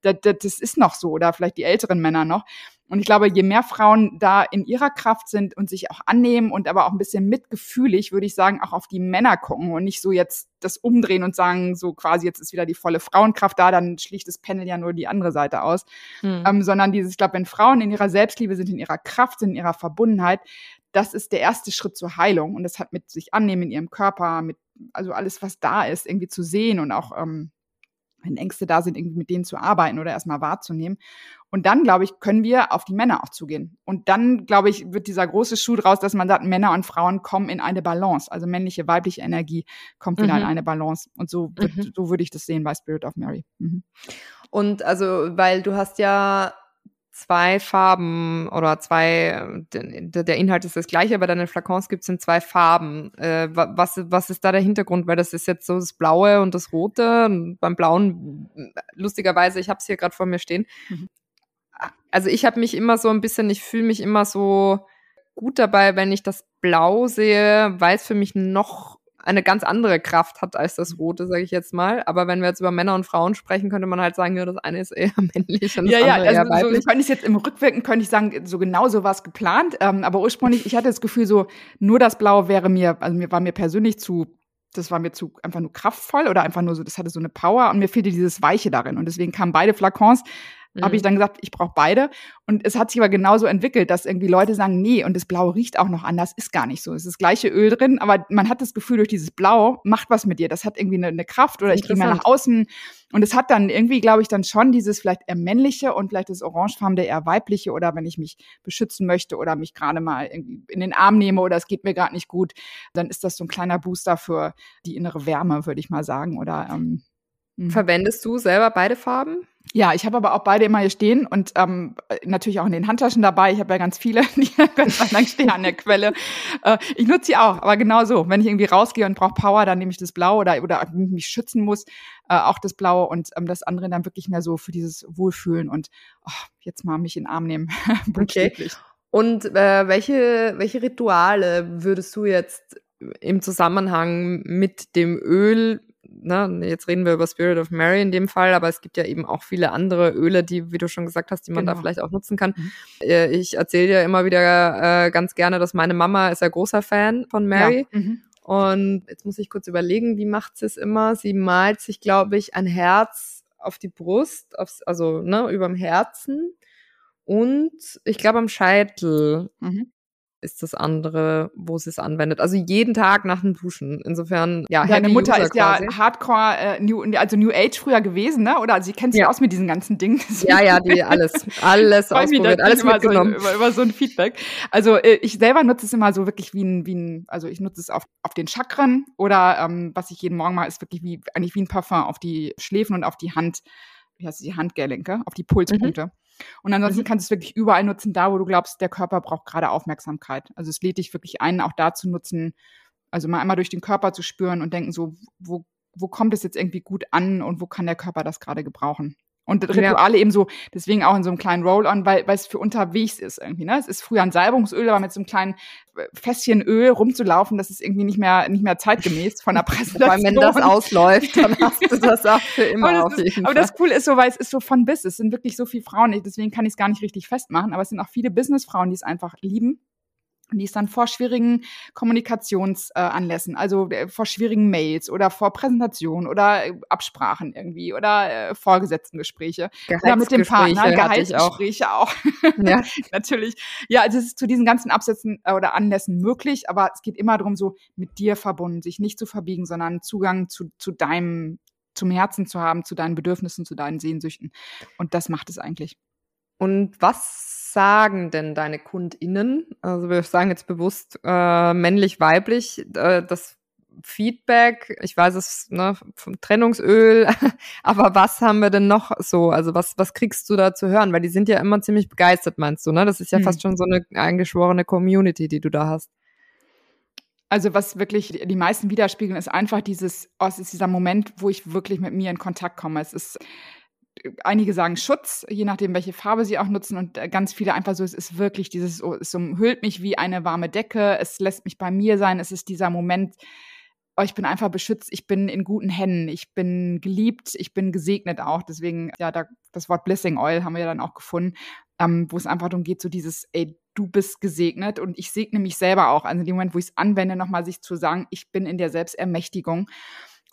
Speaker 3: Das, das, das ist noch so, oder vielleicht die älteren Männer noch. Und ich glaube, je mehr Frauen da in ihrer Kraft sind und sich auch annehmen und aber auch ein bisschen mitgefühlig, würde ich sagen, auch auf die Männer gucken und nicht so jetzt das umdrehen und sagen, so quasi jetzt ist wieder die volle Frauenkraft da, dann schlicht das Panel ja nur die andere Seite aus. Hm. Ähm, sondern dieses, ich glaube, wenn Frauen in ihrer Selbstliebe sind, in ihrer Kraft sind, in ihrer Verbundenheit, das ist der erste Schritt zur Heilung. Und das hat mit sich annehmen in ihrem Körper, mit, also alles, was da ist, irgendwie zu sehen und auch, ähm, wenn Ängste da sind, irgendwie mit denen zu arbeiten oder erstmal wahrzunehmen. Und dann, glaube ich, können wir auf die Männer auch zugehen. Und dann, glaube ich, wird dieser große Schuh draus, dass man sagt, Männer und Frauen kommen in eine Balance. Also männliche, weibliche Energie kommt wieder mhm. in eine Balance. Und so, wird, mhm. so würde ich das sehen bei Spirit of Mary. Mhm.
Speaker 2: Und also, weil du hast ja zwei Farben oder zwei, der Inhalt ist das gleiche, aber deine Flakons gibt es in zwei Farben. Äh, was, was ist da der Hintergrund? Weil das ist jetzt so das Blaue und das Rote. Und beim Blauen, lustigerweise, ich habe es hier gerade vor mir stehen, mhm also ich habe mich immer so ein bisschen, ich fühle mich immer so gut dabei, wenn ich das Blau sehe, weil es für mich noch eine ganz andere Kraft hat als das Rote, sage ich jetzt mal. Aber wenn wir jetzt über Männer und Frauen sprechen, könnte man halt sagen, ja, das eine ist eher männlich und das ja, andere ja, also eher weiblich.
Speaker 3: So, könnte ich jetzt im Rückwirken könnte ich sagen, so genau so war es geplant. Ähm, aber ursprünglich, ich hatte das Gefühl, so nur das Blau wäre mir, also mir war mir persönlich zu das war mir zu einfach nur kraftvoll oder einfach nur so, das hatte so eine Power und mir fehlte dieses Weiche darin. Und deswegen kamen beide Flakons mhm. habe ich dann gesagt, ich brauche beide. Und es hat sich aber genauso entwickelt, dass irgendwie Leute sagen, nee, und das Blau riecht auch noch anders, ist gar nicht so. Es ist das gleiche Öl drin, aber man hat das Gefühl, durch dieses Blau macht was mit dir. Das hat irgendwie eine, eine Kraft oder ich gehe mal nach außen. Und es hat dann irgendwie, glaube ich, dann schon dieses vielleicht eher männliche und vielleicht das orangefarbene eher weibliche oder wenn ich mich beschützen möchte oder mich gerade mal irgendwie in den Arm nehme oder es geht mir gerade nicht gut, dann ist das so ein kleiner Booster für die innere Wärme, würde ich mal sagen. Oder ähm,
Speaker 2: hm. Verwendest du selber beide Farben?
Speaker 3: Ja, ich habe aber auch beide immer hier stehen und ähm, natürlich auch in den Handtaschen dabei. Ich habe ja ganz viele, die ganz lang stehen an der Quelle. Äh, ich nutze sie auch, aber genau so. Wenn ich irgendwie rausgehe und brauche Power, dann nehme ich das Blau oder, oder mich schützen muss, äh, auch das Blaue und ähm, das andere dann wirklich mehr so für dieses Wohlfühlen und oh, jetzt mal mich in den Arm nehmen.
Speaker 2: okay. Und äh, welche, welche Rituale würdest du jetzt im Zusammenhang mit dem Öl ne, jetzt reden wir über Spirit of Mary in dem Fall, aber es gibt ja eben auch viele andere Öle, die, wie du schon gesagt hast, die man genau. da vielleicht auch nutzen kann. Mhm. Äh, ich erzähle ja immer wieder äh, ganz gerne, dass meine Mama ist ja großer Fan von Mary. Ja. Mhm. Und jetzt muss ich kurz überlegen, wie macht sie es immer? Sie malt sich, glaube ich, ein Herz auf die Brust, aufs, also ne, überm Herzen und ich glaube am Scheitel. Mhm ist das andere, wo sie es anwendet. Also jeden Tag nach dem Duschen. Insofern, ja,
Speaker 3: Deine Mutter User ist quasi. ja Hardcore äh, New, also New Age früher gewesen, ne? Oder sie kennt sich ja. aus mit diesen ganzen Dingen.
Speaker 2: Ja, ja, die alles, alles ausprobiert, alles mitgenommen.
Speaker 3: So, über, über so ein Feedback. Also äh, ich selber nutze es immer so wirklich wie ein, wie ein, also ich nutze es auf, auf den Chakren oder ähm, was ich jeden Morgen mache, ist wirklich wie eigentlich wie ein Parfum auf die Schläfen und auf die Hand, wie heißt es, die Handgelenke, auf die Pulspunkte. Mhm. Und ansonsten mhm. kannst du es wirklich überall nutzen, da wo du glaubst, der Körper braucht gerade Aufmerksamkeit. Also es lädt dich wirklich ein, auch da zu nutzen, also mal einmal durch den Körper zu spüren und denken so, wo, wo kommt es jetzt irgendwie gut an und wo kann der Körper das gerade gebrauchen? Und Rituale ja. eben so, deswegen auch in so einem kleinen Roll-on, weil weil es für unterwegs ist irgendwie. Ne? Es ist früher ein Salbungsöl, aber mit so einem kleinen äh, Fässchen Öl rumzulaufen, das ist irgendwie nicht mehr nicht mehr zeitgemäß von der Präsentation. Vor allem,
Speaker 2: wenn das ausläuft, dann hast du das auch für immer
Speaker 3: auf jeden Fall. Aber das Coole ist so, weil es ist so von bis. Es sind wirklich so viele Frauen, deswegen kann ich es gar nicht richtig festmachen, aber es sind auch viele Businessfrauen, die es einfach lieben die ist dann vor schwierigen Kommunikationsanlässen, äh, also äh, vor schwierigen Mails oder vor Präsentationen oder äh, Absprachen irgendwie oder äh, Vorgesetztengespräche. Oder mit dem Partner, Gehaltsgespräche auch. auch. Ja. Natürlich. Ja, also es ist zu diesen ganzen Absätzen äh, oder Anlässen möglich, aber es geht immer darum, so mit dir verbunden, sich nicht zu verbiegen, sondern Zugang zu, zu deinem zum Herzen zu haben, zu deinen Bedürfnissen, zu deinen Sehnsüchten. Und das macht es eigentlich.
Speaker 2: Und was sagen denn deine KundInnen? Also wir sagen jetzt bewusst äh, männlich, weiblich. Äh, das Feedback, ich weiß es ne, vom Trennungsöl, aber was haben wir denn noch so? Also was, was kriegst du da zu hören? Weil die sind ja immer ziemlich begeistert, meinst du, ne? Das ist ja hm. fast schon so eine eingeschworene Community, die du da hast.
Speaker 3: Also was wirklich die meisten widerspiegeln, ist einfach dieses, oh, es ist dieser Moment, wo ich wirklich mit mir in Kontakt komme. Es ist einige sagen Schutz, je nachdem, welche Farbe sie auch nutzen und äh, ganz viele einfach so, es ist wirklich dieses, oh, es umhüllt mich wie eine warme Decke, es lässt mich bei mir sein, es ist dieser Moment, oh, ich bin einfach beschützt, ich bin in guten Händen, ich bin geliebt, ich bin gesegnet auch. Deswegen, ja, da, das Wort Blessing Oil haben wir dann auch gefunden, ähm, wo es einfach darum geht, so dieses, ey, du bist gesegnet und ich segne mich selber auch. Also in dem Moment, wo ich es anwende, nochmal sich zu sagen, ich bin in der Selbstermächtigung.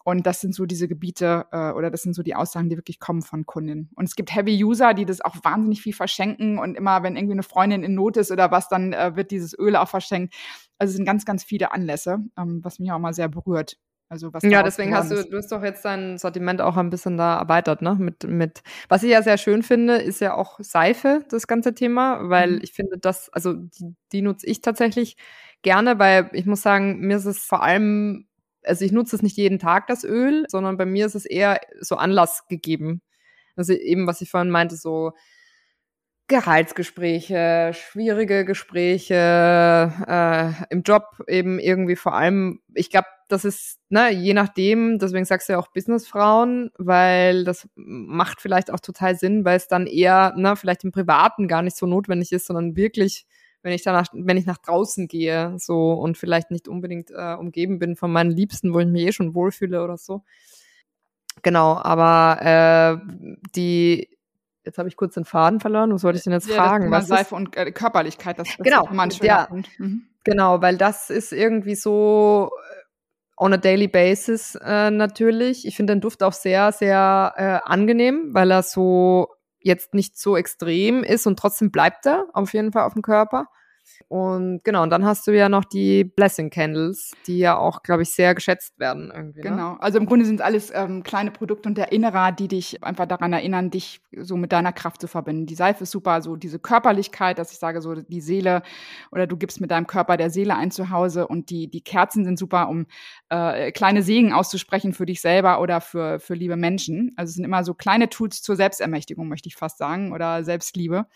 Speaker 3: Und das sind so diese Gebiete äh, oder das sind so die Aussagen, die wirklich kommen von Kundinnen. Und es gibt Heavy-User, die das auch wahnsinnig viel verschenken und immer, wenn irgendwie eine Freundin in Not ist oder was, dann äh, wird dieses Öl auch verschenkt. Also es sind ganz, ganz viele Anlässe, ähm, was mich auch mal sehr berührt. Also was
Speaker 2: ja, deswegen hast du, du hast doch jetzt dein Sortiment auch ein bisschen da erweitert, ne? Mit, mit, was ich ja sehr schön finde, ist ja auch Seife, das ganze Thema, weil mhm. ich finde, das, also die, die nutze ich tatsächlich gerne, weil ich muss sagen, mir ist es vor allem also ich nutze es nicht jeden Tag, das Öl, sondern bei mir ist es eher so Anlass gegeben. Also eben, was ich vorhin meinte, so Gehaltsgespräche, schwierige Gespräche, äh, im Job eben irgendwie vor allem, ich glaube, das ist, ne, je nachdem, deswegen sagst du ja auch Businessfrauen, weil das macht vielleicht auch total Sinn, weil es dann eher, ne, vielleicht im Privaten gar nicht so notwendig ist, sondern wirklich wenn ich danach, wenn ich nach draußen gehe, so und vielleicht nicht unbedingt äh, umgeben bin von meinen Liebsten, wo ich mich eh schon wohlfühle oder so. Genau, aber äh, die Jetzt habe ich kurz den Faden verloren. Was wollte ich denn jetzt ja, fragen?
Speaker 3: Was Seife und äh, Körperlichkeit, das,
Speaker 2: das genau, ist
Speaker 3: man
Speaker 2: ja, mhm. Genau, weil das ist irgendwie so äh, on a daily basis äh, natürlich. Ich finde den Duft auch sehr, sehr äh, angenehm, weil er so jetzt nicht so extrem ist und trotzdem bleibt er auf jeden Fall auf dem Körper. Und genau, und dann hast du ja noch die Blessing Candles, die ja auch, glaube ich, sehr geschätzt werden irgendwie.
Speaker 3: Ne? Genau, also im Grunde sind es alles ähm, kleine Produkte und Erinnerer, die dich einfach daran erinnern, dich so mit deiner Kraft zu verbinden. Die Seife ist super, so diese Körperlichkeit, dass ich sage, so die Seele oder du gibst mit deinem Körper der Seele ein Zuhause und die, die Kerzen sind super, um äh, kleine Segen auszusprechen für dich selber oder für, für liebe Menschen. Also es sind immer so kleine Tools zur Selbstermächtigung, möchte ich fast sagen, oder Selbstliebe.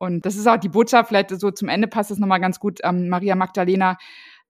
Speaker 3: Und das ist auch die Botschaft, vielleicht so zum Ende passt es nochmal ganz gut. Ähm, Maria Magdalena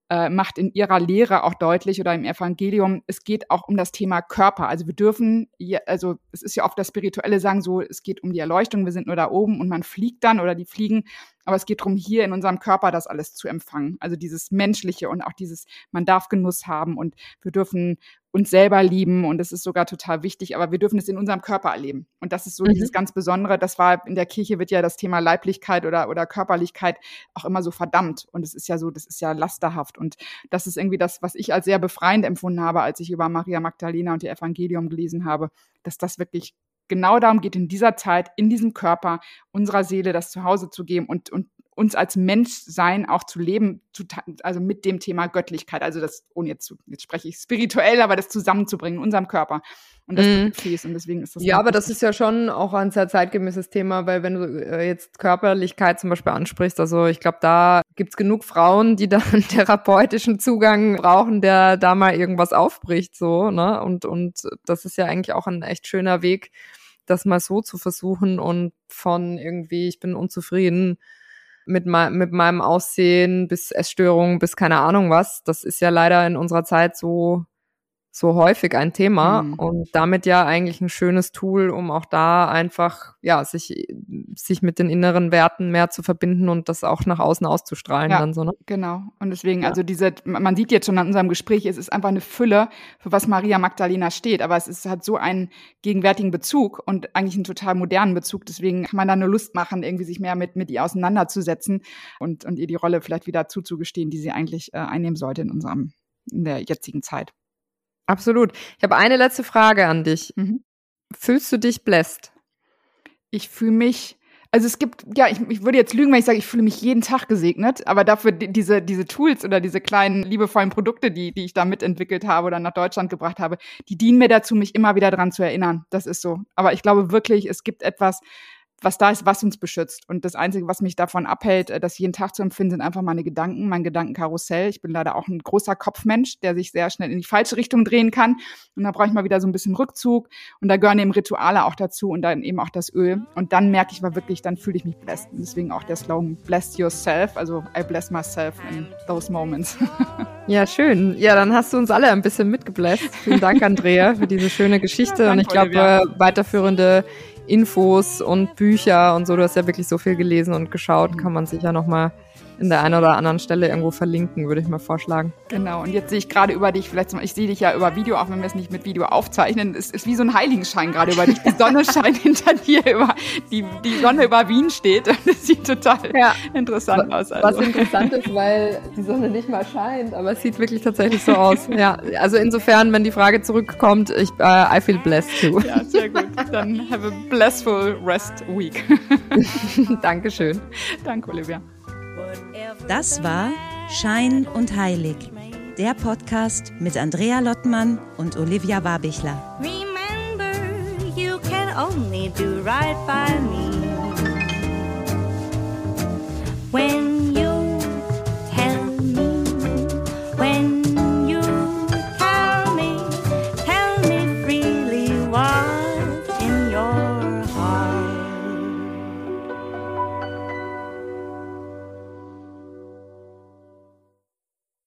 Speaker 3: äh, macht in ihrer Lehre auch deutlich oder im Evangelium, es geht auch um das Thema Körper. Also wir dürfen, also es ist ja oft das Spirituelle sagen so, es geht um die Erleuchtung, wir sind nur da oben und man fliegt dann oder die fliegen. Aber es geht darum, hier in unserem Körper das alles zu empfangen. Also dieses Menschliche und auch dieses, man darf Genuss haben und wir dürfen uns selber lieben und das ist sogar total wichtig, aber wir dürfen es in unserem Körper erleben. Und das ist so mhm. dieses ganz Besondere. Das war in der Kirche wird ja das Thema Leiblichkeit oder, oder Körperlichkeit auch immer so verdammt. Und es ist ja so, das ist ja lasterhaft. Und das ist irgendwie das, was ich als sehr befreiend empfunden habe, als ich über Maria Magdalena und ihr Evangelium gelesen habe, dass das wirklich genau darum geht, in dieser Zeit, in diesem Körper, unserer Seele das Zuhause zu geben und, und uns als Menschsein auch zu leben, zu, also mit dem Thema Göttlichkeit, also das, ohne jetzt zu, jetzt spreche ich spirituell, aber das zusammenzubringen in unserem Körper. Und das mm. fließt und deswegen ist das.
Speaker 2: Ja, aber das ist ja schon auch ein sehr zeitgemäßes Thema, weil wenn du äh, jetzt Körperlichkeit zum Beispiel ansprichst, also ich glaube, da gibt's genug Frauen, die da einen therapeutischen Zugang brauchen, der da mal irgendwas aufbricht, so, ne? Und, und das ist ja eigentlich auch ein echt schöner Weg, das mal so zu versuchen und von irgendwie, ich bin unzufrieden, mit, mit meinem Aussehen bis Essstörungen bis keine Ahnung was. Das ist ja leider in unserer Zeit so so häufig ein Thema mhm. und damit ja eigentlich ein schönes Tool, um auch da einfach ja sich sich mit den inneren Werten mehr zu verbinden und das auch nach außen auszustrahlen
Speaker 3: ja,
Speaker 2: dann so ne?
Speaker 3: Genau und deswegen ja. also diese man sieht jetzt schon an unserem Gespräch es ist einfach eine Fülle für was Maria Magdalena steht, aber es ist hat so einen gegenwärtigen Bezug und eigentlich einen total modernen Bezug, deswegen kann man da nur Lust machen irgendwie sich mehr mit mit ihr auseinanderzusetzen und und ihr die Rolle vielleicht wieder zuzugestehen, die sie eigentlich äh, einnehmen sollte in unserem in der jetzigen Zeit.
Speaker 2: Absolut. Ich habe eine letzte Frage an dich. Mhm. Fühlst du dich bläst?
Speaker 3: Ich fühle mich, Also es gibt, ja, ich, ich würde jetzt lügen, wenn ich sage, ich fühle mich jeden Tag gesegnet, aber dafür diese, diese Tools oder diese kleinen liebevollen Produkte, die, die ich da mitentwickelt habe oder nach Deutschland gebracht habe, die dienen mir dazu, mich immer wieder dran zu erinnern. Das ist so. Aber ich glaube wirklich, es gibt etwas, was da ist, was uns beschützt. Und das Einzige, was mich davon abhält, äh, das jeden Tag zu empfinden, sind einfach meine Gedanken, mein Gedankenkarussell. Ich bin leider auch ein großer Kopfmensch, der sich sehr schnell in die falsche Richtung drehen kann. Und da brauche ich mal wieder so ein bisschen Rückzug. Und da gehören eben Rituale auch dazu und dann eben auch das Öl. Und dann merke ich mal wirklich, dann fühle ich mich blessed. Und deswegen auch der Slogan Bless yourself. Also I bless myself in those moments.
Speaker 2: Ja, schön. Ja, dann hast du uns alle ein bisschen mitgebläst. Vielen Dank, Andrea, für diese schöne Geschichte. Ja, und ich glaube, weiterführende Infos und Bücher und so. Du hast ja wirklich so viel gelesen und geschaut, kann man sich ja nochmal in der einen oder anderen Stelle irgendwo verlinken, würde ich mal vorschlagen.
Speaker 3: Genau, und jetzt sehe ich gerade über dich, vielleicht, ich sehe dich ja über Video, auch wenn wir es nicht mit Video aufzeichnen, es ist wie so ein Heiligenschein gerade über dich. Die Sonne scheint hinter dir, über, die, die Sonne über Wien steht. Das sieht total ja. interessant aus.
Speaker 2: Also. Was interessant ist, weil die Sonne nicht mal scheint, aber es sieht wirklich tatsächlich so aus. Ja, also insofern, wenn die Frage zurückkommt, ich, uh, I feel blessed too.
Speaker 3: Ja, sehr gut. Dann have a blessful rest week.
Speaker 2: Dankeschön.
Speaker 3: Danke, Olivia.
Speaker 1: Das war Schein und Heilig, der Podcast mit Andrea Lottmann und Olivia Wabichler. Remember, you can only do right by me. When you tell me, when